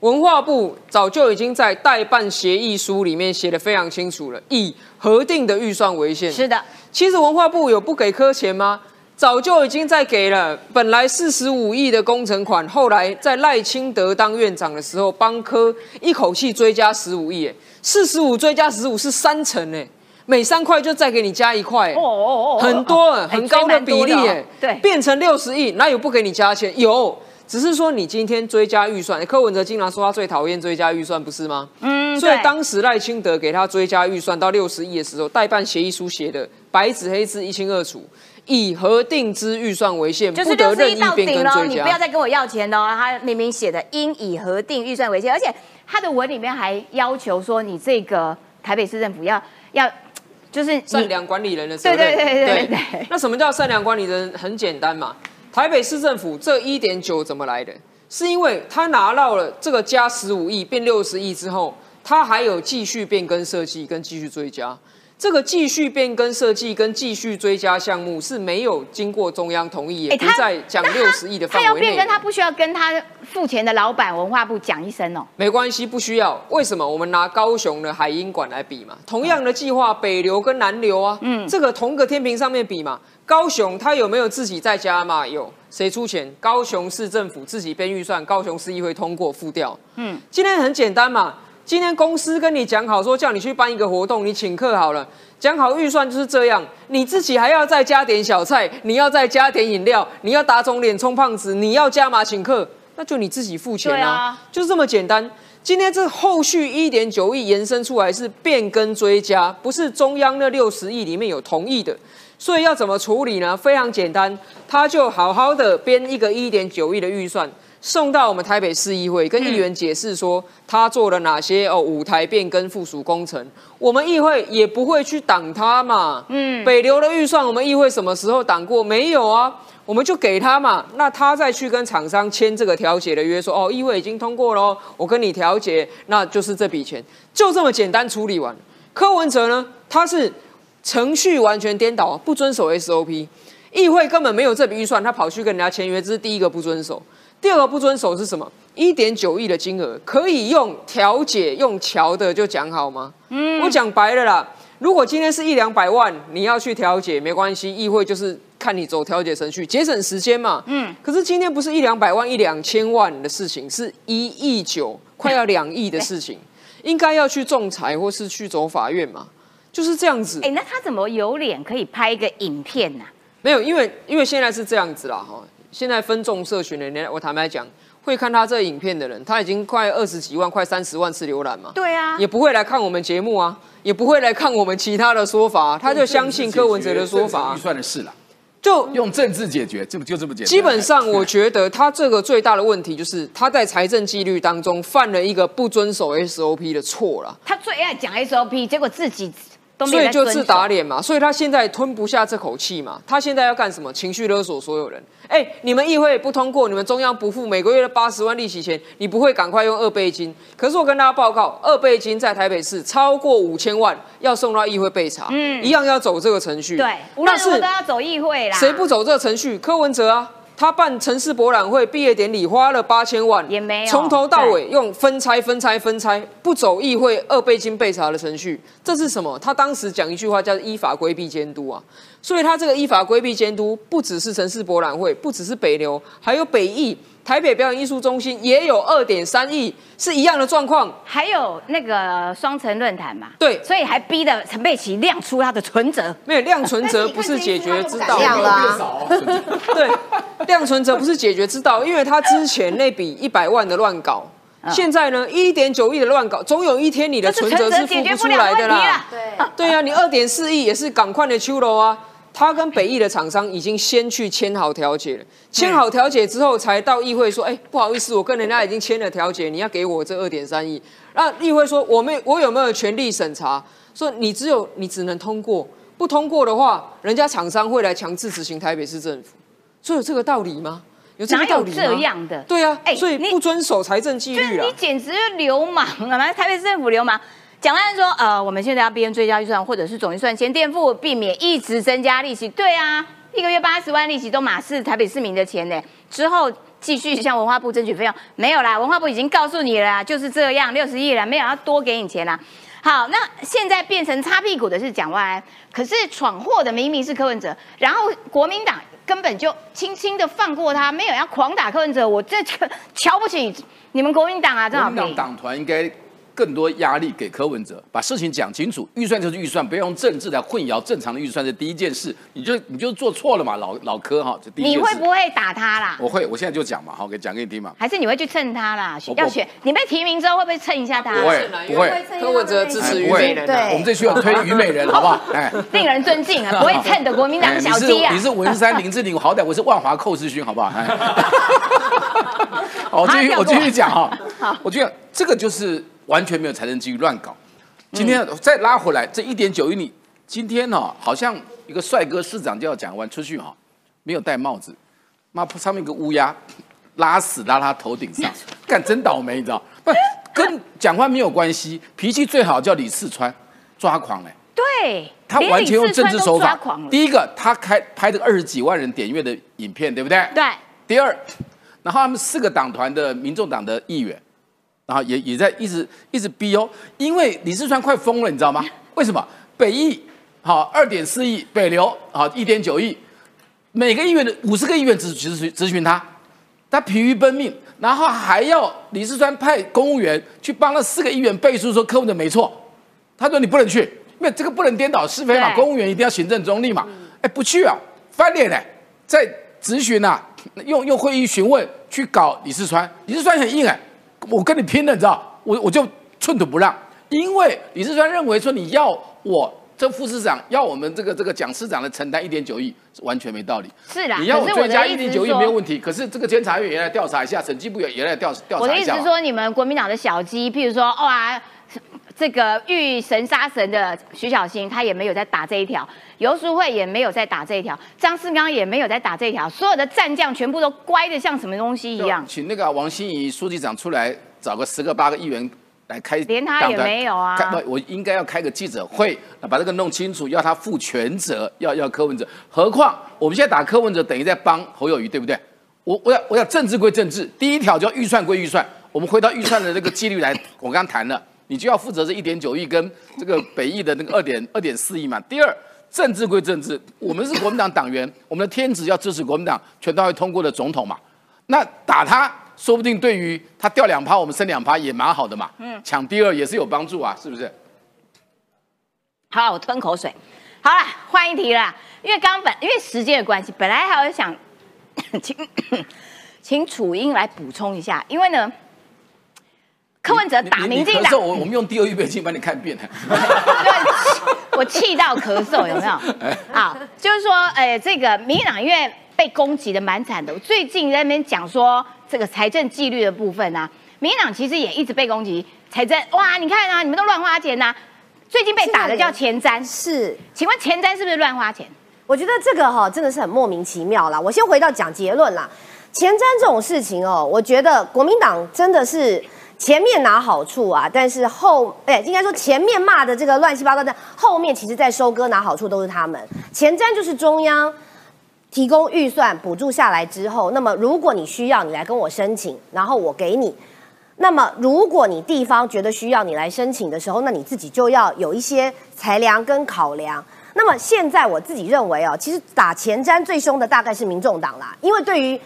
文化部早就已经在代办协议书里面写的非常清楚了，以核定的预算为限。是的，其实文化部有不给科钱吗？早就已经在给了，本来四十五亿的工程款，后来在赖清德当院长的时候，帮科一口气追加十五亿，四十五追加十五是三成呢，每三块就再给你加一块，哦哦哦，很多很高的比例哎，对，变成六十亿，哪有不给你加钱？有，只是说你今天追加预算，柯文哲经常说他最讨厌追加预算，不是吗？嗯，所以当时赖清德给他追加预算到六十亿的时候，代办协议书写的白纸黑字一清二楚。以核定之预算为限，不得任意变更追加。你不要再跟我要钱喽！他明明写的应以核定预算为限，而且他的文里面还要求说，你这个台北市政府要要就是善良管理人的责任。对对对对对。那什么叫善良管理人？很简单嘛，台北市政府这一点九怎么来的？是因为他拿到了这个加十五亿变六十亿之后，他还有继续变更设计跟继续追加。这个继续变更设计跟继续追加项目是没有经过中央同意，也不在讲六十亿的范围内。他要变更，他不需要跟他付钱的老板文化部讲一声哦。没关系，不需要。为什么？我们拿高雄的海鹰馆来比嘛，同样的计划，北流跟南流啊，嗯，这个同个天平上面比嘛。高雄他有没有自己在家嘛？有，谁出钱？高雄市政府自己编预算，高雄市议会通过付掉。嗯，今天很简单嘛。今天公司跟你讲好，说叫你去办一个活动，你请客好了，讲好预算就是这样，你自己还要再加点小菜，你要再加点饮料，你要打肿脸充胖子，你要加码请客，那就你自己付钱啊，就是这么简单。今天这后续一点九亿延伸出来是变更追加，不是中央那六十亿里面有同意的，所以要怎么处理呢？非常简单，他就好好的编一个一点九亿的预算。送到我们台北市议会，跟议员解释说他做了哪些哦舞台变更附属工程，我们议会也不会去挡他嘛。嗯，北流的预算我们议会什么时候挡过？没有啊，我们就给他嘛。那他再去跟厂商签这个调解的约，说哦议会已经通过了，我跟你调解，那就是这笔钱，就这么简单处理完。柯文哲呢，他是程序完全颠倒，不遵守 SOP，议会根本没有这笔预算，他跑去跟人家签约，这是第一个不遵守。第二个不遵守是什么？一点九亿的金额可以用调解、用桥的就讲好吗？嗯，我讲白了啦，如果今天是一两百万，你要去调解没关系，议会就是看你走调解程序，节省时间嘛。嗯。可是今天不是一两百万、一两千万的事情，是一亿九，快要两亿的事情，应该要去仲裁或是去走法院嘛，就是这样子。哎，那他怎么有脸可以拍一个影片呢？没有，因为因为现在是这样子啦，哈，现在分众社群的人，我坦白讲。会看他这影片的人，他已经快二十几万、快三十万次浏览嘛？对啊，也不会来看我们节目啊，也不会来看我们其他的说法，他就相信柯文哲的说法。预算的事了，就用政治解决，就就这么简单。基本上，我觉得他这个最大的问题就是他在财政纪律当中犯了一个不遵守 SOP 的错了。他最爱讲 SOP，结果自己。所以就自打脸嘛，所以他现在吞不下这口气嘛，他现在要干什么？情绪勒索所有人。哎，你们议会不通过，你们中央不付每个月的八十万利息钱，你不会赶快用二倍金？可是我跟大家报告，二倍金在台北市超过五千万，要送到议会备查，嗯，一样要走这个程序。对，无论如何都要走议会啦。谁不走这个程序？柯文哲啊。他办城市博览会毕业典礼花了八千万，也没有从头到尾用分拆、分拆、分拆，不走议会二倍金备查的程序，这是什么？他当时讲一句话叫依法规避监督啊，所以他这个依法规避监督不只是城市博览会，不只是北流，还有北艺。台北表演艺术中心也有二点三亿，是一样的状况。还有那个双城论坛嘛，对，所以还逼的陈佩琪亮出他的存折。没有亮存折不是解决之道。亮了。对，亮存折不是解决之道，因为他之前那笔一百万的乱搞，现在呢一点九亿的乱搞，总有一天你的存折是付不出来的啦。对，对呀，你二点四亿也是赶快的秋楼啊。他跟北艺的厂商已经先去签好调解了，签好调解之后才到议会说：“哎，不好意思，我跟人家已经签了调解，你要给我这二点三亿。”那议会说：“我没，我有没有权利审查？说你只有你只能通过，不通过的话，人家厂商会来强制执行台北市政府。所以有这个道理吗？有这个道理吗？这样的？对啊，哎，所以不遵守财政纪律啊，你简直是流氓啊！台北市政府流氓。”蒋万安说：“呃，我们现在要编追加预算，或者是总预算先垫付，避免一直增加利息。对啊，一个月八十万利息都马是台北市民的钱呢。之后继续向文化部争取费用，没有啦，文化部已经告诉你了，就是这样，六十亿了，没有要多给你钱啦。好，那现在变成擦屁股的是蒋万安，可是闯祸的明明是柯文哲，然后国民党根本就轻轻的放过他，没有要狂打柯文哲。我这瞧不起你们国民党啊，这好。国民党党团应该。”更多压力给柯文哲，把事情讲清楚。预算就是预算，不要用政治来混淆正常的预算。是第一件事，你就你就做错了嘛，老老柯哈。这第一你会不会打他啦？我会，我现在就讲嘛，好，给讲给你听嘛。还是你会去蹭他啦？要选你被提名之后会不会蹭一下他？不会，不会。柯文哲支持虞美人，对，我们这需要推虞美人，好不好？哎，令人尊敬啊，不会蹭的国民党小鸡啊。你是文山林志玲，好歹我是万华寇世勋，好不好？哎 好，继续我继续讲哈。好，我觉得这个就是。完全没有财政纪律乱搞，今天再拉回来，这一点九亿，你今天呢，好像一个帅哥市长就要讲完出去哈，没有戴帽子，妈上面一个乌鸦，拉屎拉他头顶上，干真倒霉，你知道？不，跟讲话没有关系，脾气最好叫李四川，抓狂哎，对，他完全用政治手法，第一个他开拍这个二十几万人点阅的影片，对不对？对。第二，然后他们四个党团的民众党的议员。然后也也在一直一直逼哦，因为李世川快疯了，你知道吗？为什么？北翼好二点四亿，北流好一点九亿，每个议员的五十个议员咨咨咨询他，他疲于奔命，然后还要李世川派公务员去帮那四个议员背书说客户的没错，他说你不能去，因为这个不能颠倒是非嘛，公务员一定要行政中立嘛，哎不去啊，翻脸嘞，在咨询呐，用用会议询问去搞李世川，李世川很硬哎。我跟你拼了，你知道？我我就寸土不让，因为李世川认为说你要我这副市长要我们这个这个蒋市长来承担一点九亿，完全没道理。是啦，你要我追加一点九亿没有问题，可是这个监察院也来调查一下，审计部也也来调调查一下。我的意思说，你们国民党的小鸡，譬如说哇，这个遇神杀神的徐小新，他也没有在打这一条；游淑慧也没有在打这一条；张世刚也没有在打这一条。所有的战将全部都乖的像什么东西一样。请那个王心怡书记长出来。找个十个八个议员来开，连他也没有啊！开我应该要开个记者会，把这个弄清楚，要他负全责，要要柯文哲。何况我们现在打柯文哲，等于在帮侯友谊，对不对？我我要我要政治归政治，第一条叫预算归预算。我们回到预算的这个纪律来，我刚刚谈了，你就要负责这一点九亿跟这个北亿的那个二点二点四亿嘛。第二，政治归政治，我们是国民党党员，我们的天职要支持国民党全大会通过的总统嘛。那打他，说不定对于他掉两趴，我们升两趴也蛮好的嘛。嗯，抢第二也是有帮助啊，是不是？好，我吞口水。好了，换一题了，因为刚本因为时间的关系，本来还有想 请请楚英来补充一下，因为呢。柯文哲打民进党，我我们用第二预备镜帮你看遍。我气到咳嗽，有没有？好，就是说，哎，这个民进党因为被攻击的蛮惨的，最近在那边讲说这个财政纪律的部分啊，民进党其实也一直被攻击财政。哇，你看啊，你们都乱花钱呐。最近被打的叫前瞻，是，请问前瞻是不是乱花钱？我觉得这个哈真的是很莫名其妙啦。我先回到讲结论啦，前瞻这种事情哦，我觉得国民党真的是。前面拿好处啊，但是后哎，应该说前面骂的这个乱七八糟的，后面其实在收割拿好处都是他们。前瞻就是中央提供预算补助下来之后，那么如果你需要，你来跟我申请，然后我给你。那么如果你地方觉得需要你来申请的时候，那你自己就要有一些裁量跟考量。那么现在我自己认为哦，其实打前瞻最凶的大概是民众党啦，因为对于。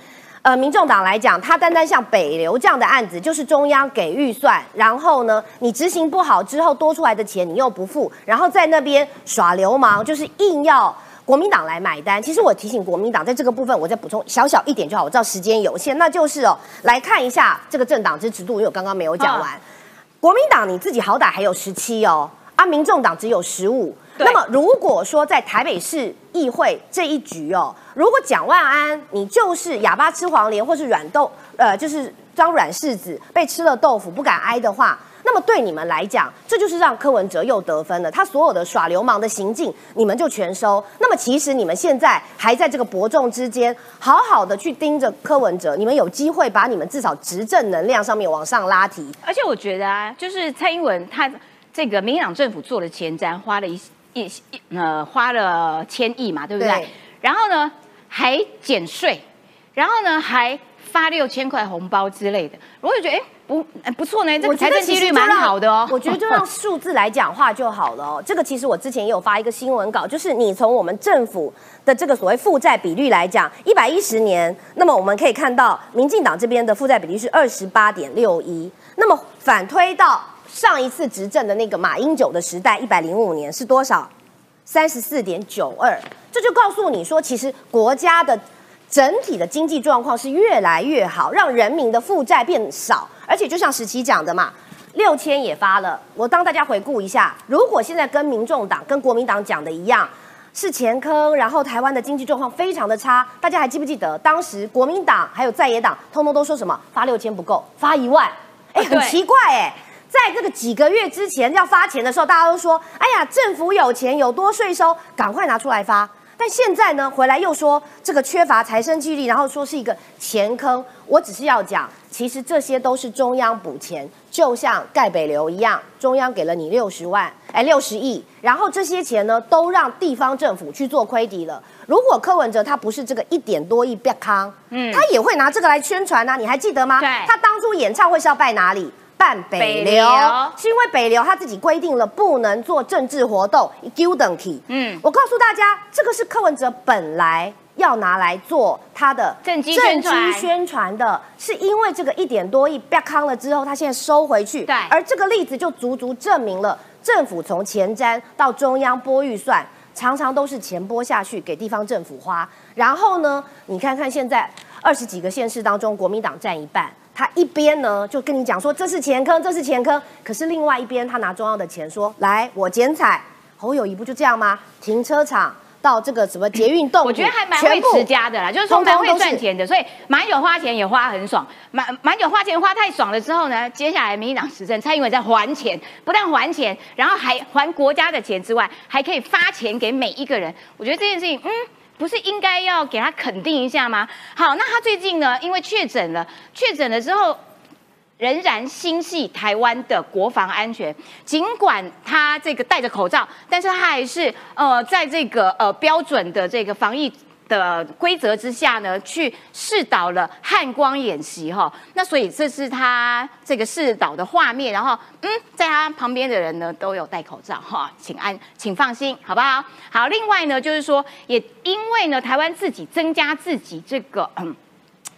呃，民众党来讲，他单单像北流这样的案子，就是中央给预算，然后呢，你执行不好之后多出来的钱你又不付，然后在那边耍流氓，就是硬要国民党来买单。其实我提醒国民党，在这个部分，我再补充小小一点就好。我知道时间有限，那就是哦，来看一下这个政党支持度，因为我刚刚没有讲完。国民党你自己好歹还有十七哦，啊，民众党只有十五。那么如果说在台北市议会这一局哦，如果蒋万安你就是哑巴吃黄连，或是软豆呃，就是张软柿子被吃了豆腐不敢挨的话，那么对你们来讲，这就是让柯文哲又得分了。他所有的耍流氓的行径，你们就全收。那么其实你们现在还在这个伯仲之间，好好的去盯着柯文哲，你们有机会把你们至少执政能量上面往上拉提。而且我觉得啊，就是蔡英文他这个民进党政府做的前瞻，花了一。一呃花了千亿嘛，对不对？然后呢还减税，然后呢还发六千块红包之类的，我就觉得哎不不错呢，这个财政纪律蛮好的哦。我觉得就让 数字来讲话就好了哦。这个其实我之前也有发一个新闻稿，就是你从我们政府的这个所谓负债比率来讲，一百一十年，那么我们可以看到民进党这边的负债比率是二十八点六一，那么反推到。上一次执政的那个马英九的时代，一百零五年是多少？三十四点九二，这就告诉你说，其实国家的整体的经济状况是越来越好，让人民的负债变少。而且就像十七讲的嘛，六千也发了。我当大家回顾一下，如果现在跟民众党、跟国民党讲的一样，是前坑，然后台湾的经济状况非常的差，大家还记不记得当时国民党还有在野党，通通都说什么发六千不够，发一万？哎，很奇怪哎。在这个几个月之前要发钱的时候，大家都说：“哎呀，政府有钱有多税收，赶快拿出来发。”但现在呢，回来又说这个缺乏财政纪律，然后说是一个钱坑。我只是要讲，其实这些都是中央补钱，就像盖北流一样，中央给了你六十万，哎，六十亿，然后这些钱呢，都让地方政府去做亏底了。如果柯文哲他不是这个一点多亿别康，嗯，他也会拿这个来宣传啊，你还记得吗？对，他当初演唱会是要拜哪里？办北流是因为北流他自己规定了不能做政治活动，丢等题。嗯，我告诉大家，这个是柯文哲本来要拿来做他的政绩宣传的，是因为这个一点多亿被康了之后，他现在收回去。对，而这个例子就足足证明了政府从前瞻到中央拨预算，常常都是钱拨下去给地方政府花。然后呢，你看看现在二十几个县市当中，国民党占一半。他一边呢就跟你讲说这是钱坑，这是钱坑，可是另外一边他拿中央的钱说来我剪彩，侯友谊不就这样吗？停车场到这个什么捷运动，我觉得还蛮会持家的啦，就是说蛮会赚钱的，所以马九花钱也花很爽，马马九花钱花太爽了之后呢，接下来民进党执政，蔡英文在还钱，不但还钱，然后还还国家的钱之外，还可以发钱给每一个人，我觉得这件事情，嗯。不是应该要给他肯定一下吗？好，那他最近呢，因为确诊了，确诊了之后，仍然心系台湾的国防安全。尽管他这个戴着口罩，但是他还是呃，在这个呃标准的这个防疫的规则之下呢，去试导了汉光演习哈。那所以这是他这个试导的画面，然后嗯，在他旁边的人呢都有戴口罩哈，请安，请放心，好不好？好，另外呢，就是说也因为呢，台湾自己增加自己这个嗯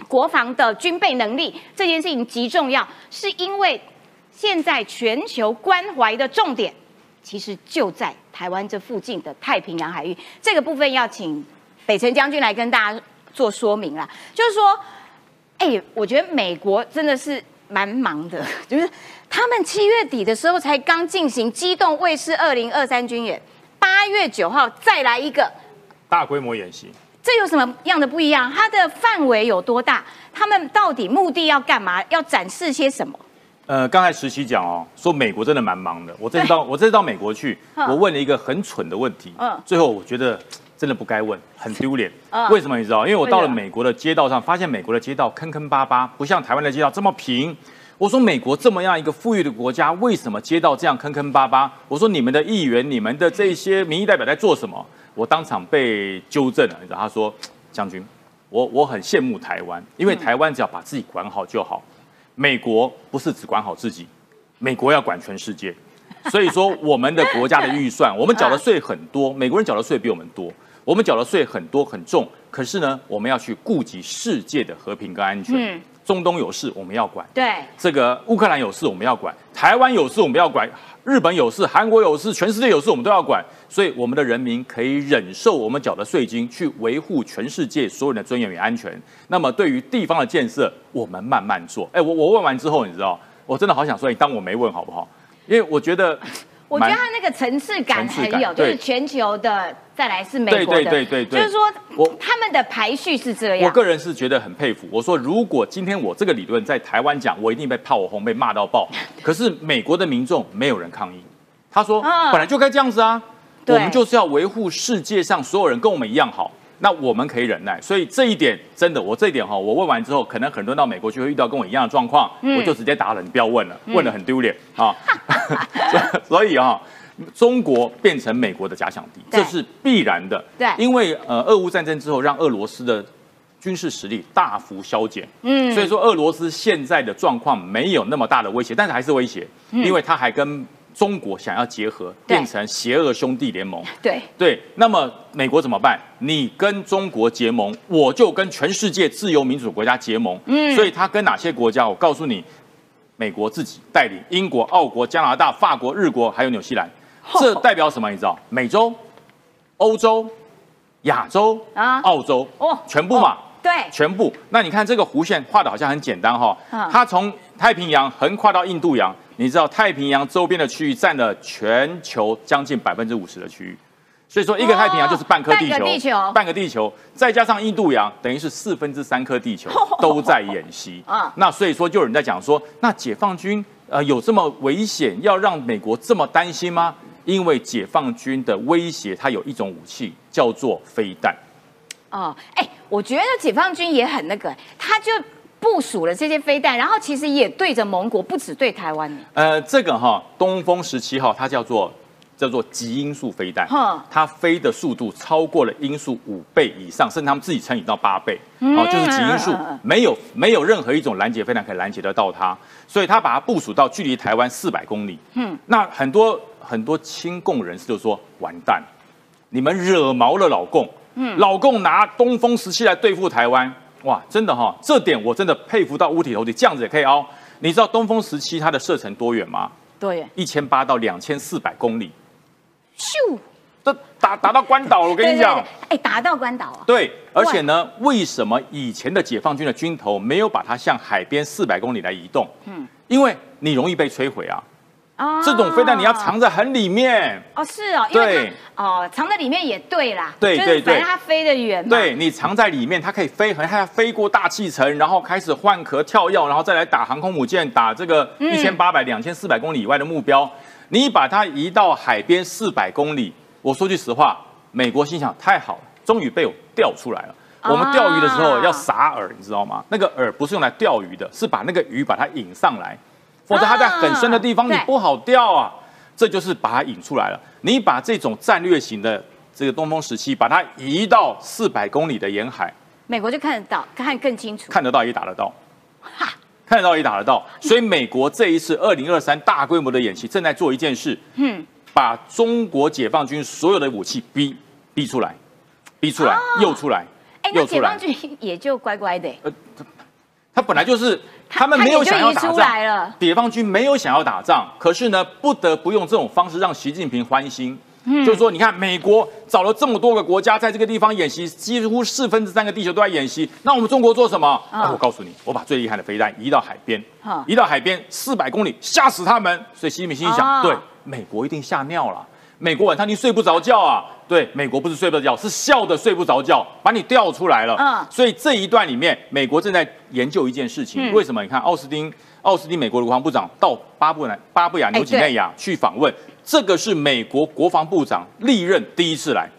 国防的军备能力这件事情极重要，是因为现在全球关怀的重点其实就在台湾这附近的太平洋海域，这个部分要请。北辰将军来跟大家做说明啦，就是说，哎，我觉得美国真的是蛮忙的，就是他们七月底的时候才刚进行机动卫士二零二三军演，八月九号再来一个大规模演习，这有什么样的不一样？它的范围有多大？他们到底目的要干嘛？要展示些什么？呃，刚才实习讲哦，说美国真的蛮忙的。我这次到我这次到美国去，我问了一个很蠢的问题，嗯，最后我觉得。真的不该问，很丢脸。为什么你知道？因为我到了美国的街道上，发现美国的街道坑坑巴巴，不像台湾的街道这么平。我说美国这么样一个富裕的国家，为什么街道这样坑坑巴巴？我说你们的议员、你们的这些民意代表在做什么？我当场被纠正了。你知道，他说：“将军，我我很羡慕台湾，因为台湾只要把自己管好就好。美国不是只管好自己，美国要管全世界。所以说，我们的国家的预算，我们缴的税很多，美国人缴的税比我们多。”我们缴的税很多很重，可是呢，我们要去顾及世界的和平跟安全。嗯，中东有事我们要管，对，这个乌克兰有事我们要管，台湾有事我们要管，日本有事，韩国有事，全世界有事我们都要管。所以我们的人民可以忍受我们缴的税金，去维护全世界所有人的尊严与安全。那么对于地方的建设，我们慢慢做。哎，我我问完之后，你知道，我真的好想说，你当我没问好不好？因为我觉得。我觉得他那个层次感很有，就是全球的，再来是美国的，对对对对，就是说我他们的排序是这样。我个人是觉得很佩服。我说如果今天我这个理论在台湾讲，我一定被炮轰，被骂到爆。可是美国的民众没有人抗议，他说本来就该这样子啊，我们就是要维护世界上所有人跟我们一样好。那我们可以忍耐，所以这一点真的，我这一点哈，我问完之后，可能很多人到美国去会遇到跟我一样的状况，我就直接打了，你不要问了，问了很丢脸啊。所以啊，中国变成美国的假想敌，这是必然的。对，因为呃，俄乌战争之后，让俄罗斯的军事实力大幅削减，嗯，所以说俄罗斯现在的状况没有那么大的威胁，但是还是威胁，因为他还跟。中国想要结合，变成邪恶兄弟联盟。对对，那么美国怎么办？你跟中国结盟，我就跟全世界自由民主国家结盟。嗯，所以他跟哪些国家？我告诉你，美国自己带领英国、澳国、加拿大、法国、日国，还有纽西兰。这代表什么？你知道？美洲、欧洲、亚洲啊、澳洲哦，全部嘛。对，全部。那你看这个弧线画的好像很简单哈，它从太平洋横跨到印度洋。你知道太平洋周边的区域占了全球将近百分之五十的区域，所以说一个太平洋就是半颗地球，半个地球，再加上印度洋，等于是四分之三颗地球 都在演习啊。那所以说就有人在讲说，那解放军呃有这么危险，要让美国这么担心吗？因为解放军的威胁，它有一种武器叫做飞弹。哦，哎，我觉得解放军也很那个，他就。部署了这些飞弹，然后其实也对着盟国，不止对台湾。呃，这个哈，东风十七号它叫做叫做极音速飞弹，它飞的速度超过了音速五倍以上，甚至他们自己乘以到八倍，哦，就是极音速，没有没有任何一种拦截飞弹可以拦截得到它，所以它把它部署到距离台湾四百公里。嗯，那很多很多亲共人士就说：完蛋，你们惹毛了老共，嗯，老共拿东风十七来对付台湾。哇，真的哈，这点我真的佩服到五体投地，这样子也可以凹。你知道东风十七它的射程多远吗？对，一千八到两千四百公里。咻，这打打到关岛了，我跟你讲。哎，打到关岛啊？对，而且呢，为什么以前的解放军的军头没有把它向海边四百公里来移动？嗯，因为你容易被摧毁啊。这种飞弹你要藏在很里面哦，是哦，对哦，藏在里面也对啦，对对对，它飞得远，对你藏在里面，它可以飞，很它要飞过大气层，然后开始换壳跳跃，然后再来打航空母舰，打这个一千八百、两千四百公里以外的目标。你把它移到海边四百公里，我说句实话，美国心想太好了，终于被我钓出来了。我们钓鱼的时候要撒饵，你知道吗？那个饵不是用来钓鱼的，是把那个鱼把它引上来。否则它在很深的地方你不好钓啊，这就是把它引出来了。你把这种战略型的这个东风十七，把它移到四百公里的沿海，美国就看得到，看更清楚，看得到也打得到，哈，看得到也打得到。所以美国这一次二零二三大规模的演习，正在做一件事，嗯，把中国解放军所有的武器逼逼出来，逼出来，又出来，哎，那解放军也就乖乖的，呃，他本来就是他们没有想要打仗，解放军没有想要打仗，可是呢，不得不用这种方式让习近平欢心。嗯就是说，你看，美国找了这么多个国家在这个地方演习，几乎四分之三个地球都在演习。那我们中国做什么？我告诉你，我把最厉害的飞弹移到海边，移到海边四百公里，吓死他们。所以习近平心想，对，美国一定吓尿了。美国晚上你睡不着觉啊？对，美国不是睡不着觉，是笑的睡不着觉，把你调出来了。嗯，所以这一段里面，美国正在研究一件事情。为什么？你看，奥斯汀，奥斯汀，美国的国防部长到巴布南巴布亚纽几内亚去访问。这个是美国国防部长历任第一次来，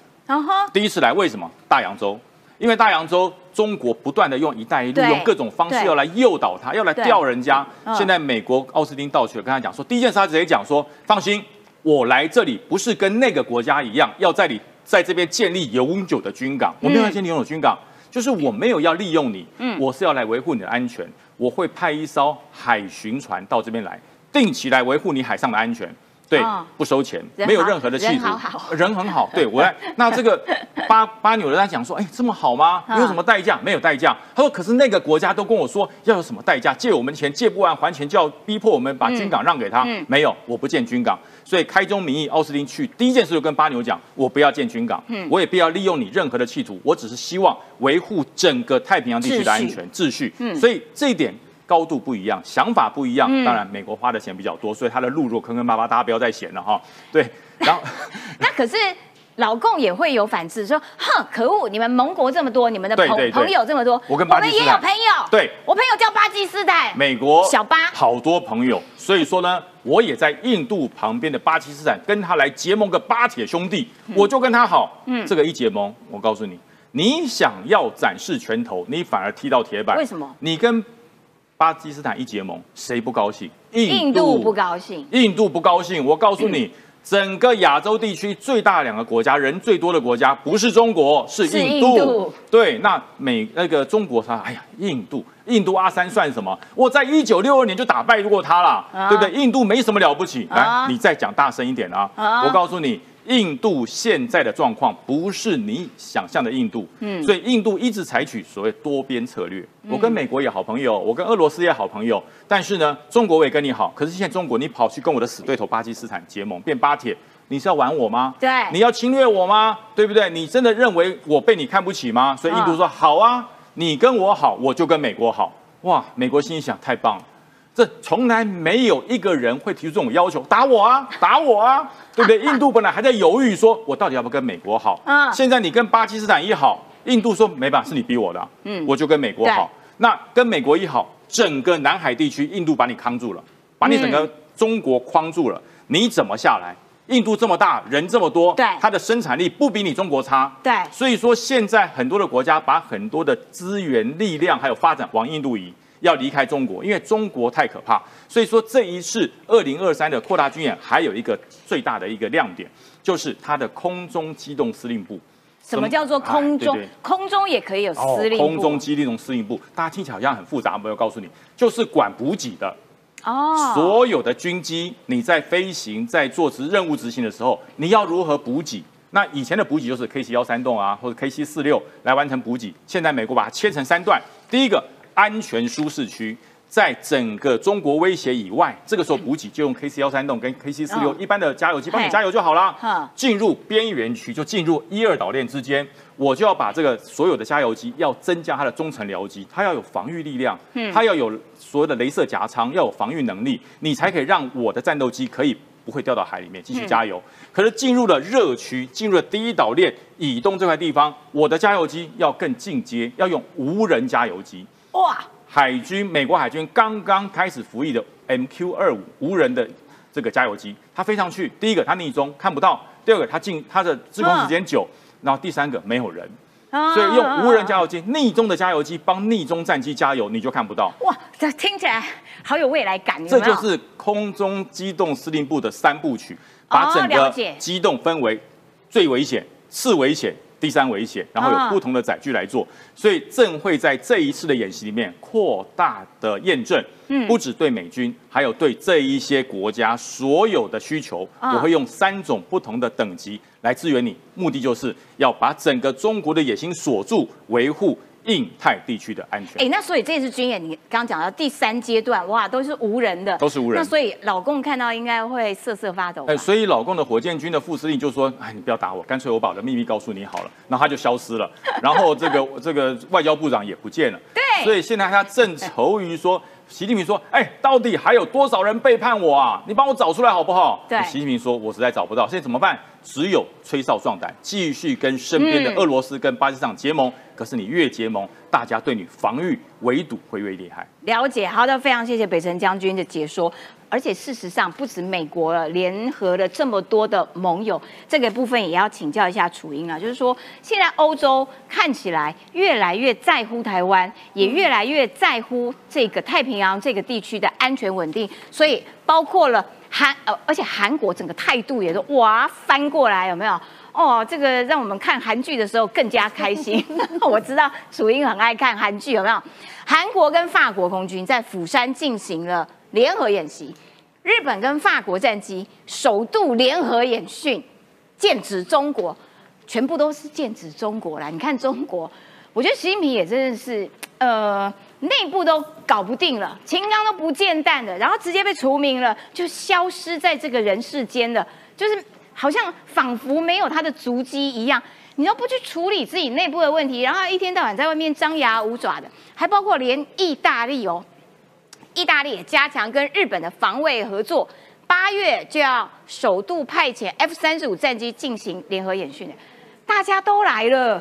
第一次来，为什么？大洋洲，因为大洋洲中国不断的用“一带一路”用各种方式要来诱导他，要来钓人家。现在美国奥斯汀到去了，跟他讲说，第一件事他直接讲说，放心，我来这里不是跟那个国家一样，要在你在这边建立永久的军港，我没有要建立永久军港，就是我没有要利用你，嗯。我是要来维护你的安全，我会派一艘海巡船到这边来，定期来维护你海上的安全。对，不收钱，没有任何的企图，人很好。对我来，那这个巴巴纽人他讲说，哎，这么好吗？有什么代价？没有代价。他说，可是那个国家都跟我说要有什么代价，借我们钱，借不完还钱，就要逼迫我们把军港让给他。没有，我不建军港。所以开宗明义，奥斯汀去第一件事就跟巴纽讲，我不要建军港，我也不要利用你任何的企图，我只是希望维护整个太平洋地区的安全秩序。所以这一点。高度不一样，想法不一样。当然，美国花的钱比较多，所以他的路若坑坑巴巴，大家不要再嫌了哈。对，然后 那可是老共也会有反制，说哼，可恶，你们盟国这么多，你们的朋朋友这么多，我跟我们也有朋友。对，我朋友叫巴基斯坦，美国小巴好多朋友，所以说呢，我也在印度旁边的巴基斯坦跟他来结盟个巴铁兄弟，我就跟他好。嗯，这个一结盟，我告诉你，你想要展示拳头，你反而踢到铁板。为什么？你跟巴基斯坦一结盟，谁不高兴？印度不高兴。印度不高兴。我告诉你，整个亚洲地区最大两个国家，人最多的国家，不是中国，是印度。对，那美那个中国他，哎呀，印度，印度阿三算什么？我在一九六二年就打败过他了，对不对？印度没什么了不起。来，你再讲大声一点啊！我告诉你。印度现在的状况不是你想象的印度，嗯，所以印度一直采取所谓多边策略。我跟美国也好朋友，我跟俄罗斯也好朋友，但是呢，中国我也跟你好。可是现在中国，你跑去跟我的死对头巴基斯坦结盟，变巴铁，你是要玩我吗？对，你要侵略我吗？对不对？你真的认为我被你看不起吗？所以印度说好啊，你跟我好，我就跟美国好。哇，美国心里想太棒了。这从来没有一个人会提出这种要求，打我啊，打我啊，对不对？印度本来还在犹豫，说我到底要不要跟美国好？嗯，现在你跟巴基斯坦一好，印度说没办法，是你逼我的，嗯，我就跟美国好。那跟美国一好，整个南海地区，印度把你扛住了，把你整个中国框住了，你怎么下来？印度这么大，人这么多，对，它的生产力不比你中国差，对，所以说现在很多的国家把很多的资源、力量还有发展往印度移。要离开中国，因为中国太可怕。所以说这一次二零二三的扩大军演，还有一个最大的一个亮点，就是它的空中机动司令部。什么叫做空中？空中也可以有司令部。空中机动司令部，大家听起来好像很复杂，没有告诉你，就是管补给的。哦。所有的军机，你在飞行、在做执任务执行的时候，你要如何补给？那以前的补给就是 K 七幺三栋啊，或者 K 七四六来完成补给。现在美国把它切成三段，第一个。安全舒适区，在整个中国威胁以外，这个时候补给就用 K C 幺三栋跟 K C 四六一般的加油机帮你加油就好了。进入边缘区就进入一二岛链之间，我就要把这个所有的加油机要增加它的中程僚机，它要有防御力量，它要有所有的镭射夹舱，要有防御能力，你才可以让我的战斗机可以不会掉到海里面继续加油。可是进入了热区，进入了第一岛链以东这块地方，我的加油机要更进阶，要用无人加油机。哇！海军美国海军刚刚开始服役的 MQ 二五无人的这个加油机，它飞上去，第一个它逆中看不到，第二个它进它的滞空时间久，然后第三个没有人，所以用无人加油机逆中的加油机帮逆中战机加油，你就看不到。哇，这听起来好有未来感，这就是空中机动司令部的三部曲，把整个机动分为最危险。次危险。第三危险，然后有不同的载具来做，所以正会在这一次的演习里面扩大的验证，嗯，不止对美军，还有对这一些国家所有的需求，我会用三种不同的等级来支援你，目的就是要把整个中国的野心锁住，维护。印太地区的安全。哎，那所以这次军演，你刚刚讲到第三阶段，哇，都是无人的，都是无人。那所以老共看到应该会瑟瑟发抖。哎，所以老共的火箭军的副司令就说：“哎，你不要打我，干脆我把我的秘密告诉你好了。”然后他就消失了。然后这个这个外交部长也不见了。对。所以现在他正愁于说，习近平说：“哎，到底还有多少人背叛我啊？你帮我找出来好不好？”对。习近平说：“我实在找不到，现在怎么办？只有吹哨壮胆，继续跟身边的俄罗斯跟巴基斯坦结盟。”可是你越结盟，大家对你防御围堵会越厉害。了解，好的，非常谢谢北辰将军的解说。而且事实上，不止美国了，联合了这么多的盟友，这个部分也要请教一下楚英啊。就是说，现在欧洲看起来越来越在乎台湾，也越来越在乎这个太平洋这个地区的安全稳定，所以包括了韩呃，而且韩国整个态度也是哇翻过来，有没有？哦，这个让我们看韩剧的时候更加开心。我知道楚英很爱看韩剧，有没有？韩国跟法国空军在釜山进行了联合演习，日本跟法国战机首度联合演训，剑指中国，全部都是剑指中国啦。你看中国，我觉得习近平也真的是，呃，内部都搞不定了，秦刚都不见弹的，然后直接被除名了，就消失在这个人世间了，就是。好像仿佛没有他的足迹一样，你都不去处理自己内部的问题，然后一天到晚在外面张牙舞爪的，还包括连意大利哦，意大利也加强跟日本的防卫合作，八月就要首度派遣 F 三十五战机进行联合演训大家都来了，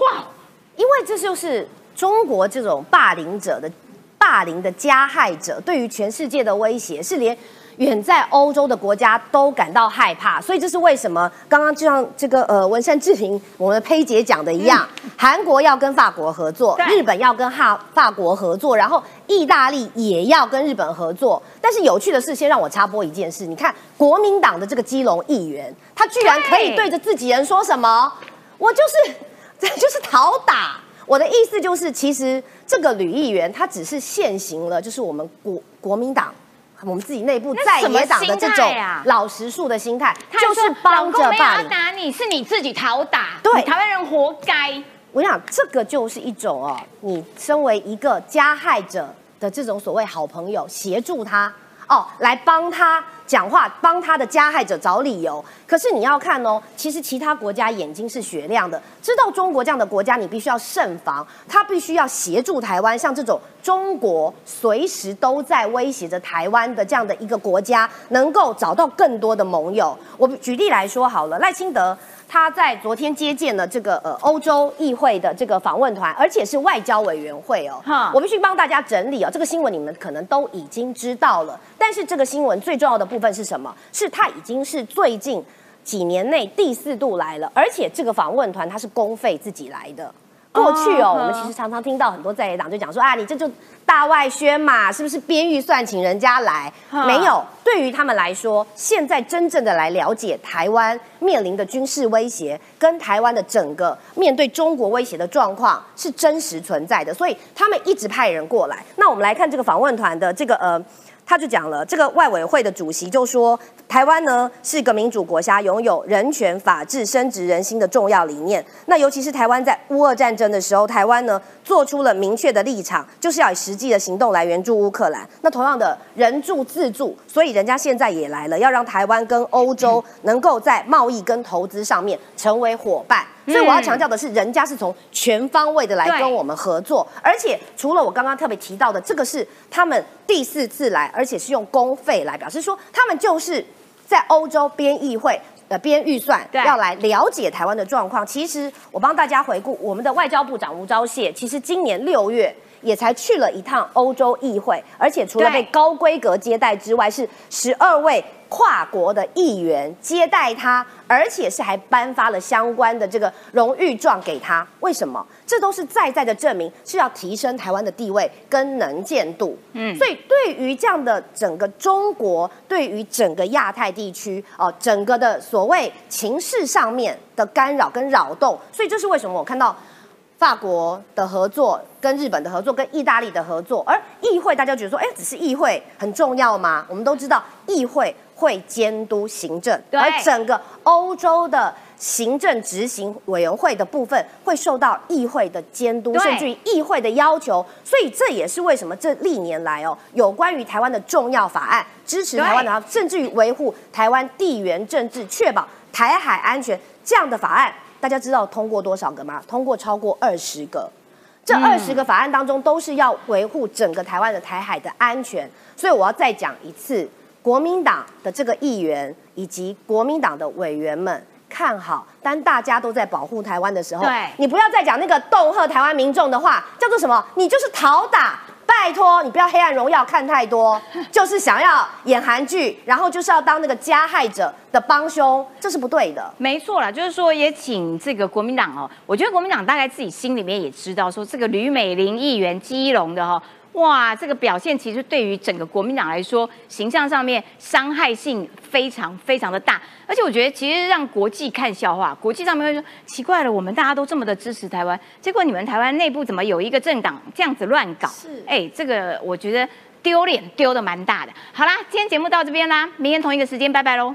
哇！因为这就是中国这种霸凌者的霸凌的加害者对于全世界的威胁，是连。远在欧洲的国家都感到害怕，所以这是为什么？刚刚就像这个呃文山志平我们的佩姐讲的一样，韩国要跟法国合作，日本要跟哈法国合作，然后意大利也要跟日本合作。但是有趣的是，先让我插播一件事，你看国民党的这个基隆议员，他居然可以对着自己人说什么？我就是这 就是讨打。我的意思就是，其实这个吕议员他只是现行了，就是我们国国民党。我们自己内部在野党的这种老实树的心态，就是帮着霸凌。打你是你自己讨打，对，台湾人活该。我想这个就是一种哦，你身为一个加害者的这种所谓好朋友，协助他。哦，来帮他讲话，帮他的加害者找理由。可是你要看哦，其实其他国家眼睛是雪亮的，知道中国这样的国家，你必须要慎防，他必须要协助台湾。像这种中国随时都在威胁着台湾的这样的一个国家，能够找到更多的盟友。我举例来说好了，赖清德。他在昨天接见了这个呃欧洲议会的这个访问团，而且是外交委员会哦。我必须帮大家整理哦，这个新闻你们可能都已经知道了。但是这个新闻最重要的部分是什么？是他已经是最近几年内第四度来了，而且这个访问团他是公费自己来的。过去哦，我们其实常常听到很多在野党就讲说啊，你这就大外宣嘛，是不是编预算请人家来？没有，对于他们来说，现在真正的来了解台湾面临的军事威胁，跟台湾的整个面对中国威胁的状况是真实存在的，所以他们一直派人过来。那我们来看这个访问团的这个呃。他就讲了，这个外委会的主席就说，台湾呢是一个民主国家，拥有人权、法治、深植人心的重要理念。那尤其是台湾在乌俄战争的时候，台湾呢做出了明确的立场，就是要以实际的行动来援助乌克兰。那同样的，人助自助，所以人家现在也来了，要让台湾跟欧洲能够在贸易跟投资上面成为伙伴。所以我要强调的是，人家是从全方位的来跟我们合作，而且除了我刚刚特别提到的，这个是他们第四次来，而且是用公费来表示说，他们就是在欧洲编议会呃编预算，要来了解台湾的状况。其实我帮大家回顾，我们的外交部长吴钊燮，其实今年六月也才去了一趟欧洲议会，而且除了被高规格接待之外，是十二位。跨国的议员接待他，而且是还颁发了相关的这个荣誉状给他。为什么？这都是在在的证明，是要提升台湾的地位跟能见度。嗯，所以对于这样的整个中国，对于整个亚太地区哦，整个的所谓情势上面的干扰跟扰动，所以这是为什么我看到。法国的合作、跟日本的合作、跟意大利的合作，而议会大家觉得说，哎，只是议会很重要吗？我们都知道，议会会监督行政，而整个欧洲的行政执行委员会的部分会受到议会的监督，甚至于议会的要求。所以这也是为什么这历年来哦，有关于台湾的重要法案，支持台湾的，甚至于维护台湾地缘政治、确保台海安全这样的法案。大家知道通过多少个吗？通过超过二十个，这二十个法案当中都是要维护整个台湾的台海的安全。所以我要再讲一次，国民党的这个议员以及国民党的委员们看好，当大家都在保护台湾的时候，你不要再讲那个恫吓台湾民众的话，叫做什么？你就是讨打。拜托你不要《黑暗荣耀》看太多，就是想要演韩剧，然后就是要当那个加害者的帮凶，这是不对的。没错啦，就是说也请这个国民党哦，我觉得国民党大概自己心里面也知道，说这个吕美玲议员基隆的哈。哇，这个表现其实对于整个国民党来说，形象上面伤害性非常非常的大。而且我觉得，其实让国际看笑话，国际上面会说奇怪了，我们大家都这么的支持台湾，结果你们台湾内部怎么有一个政党这样子乱搞？是，哎，这个我觉得丢脸丢的蛮大的。好啦，今天节目到这边啦，明天同一个时间，拜拜喽。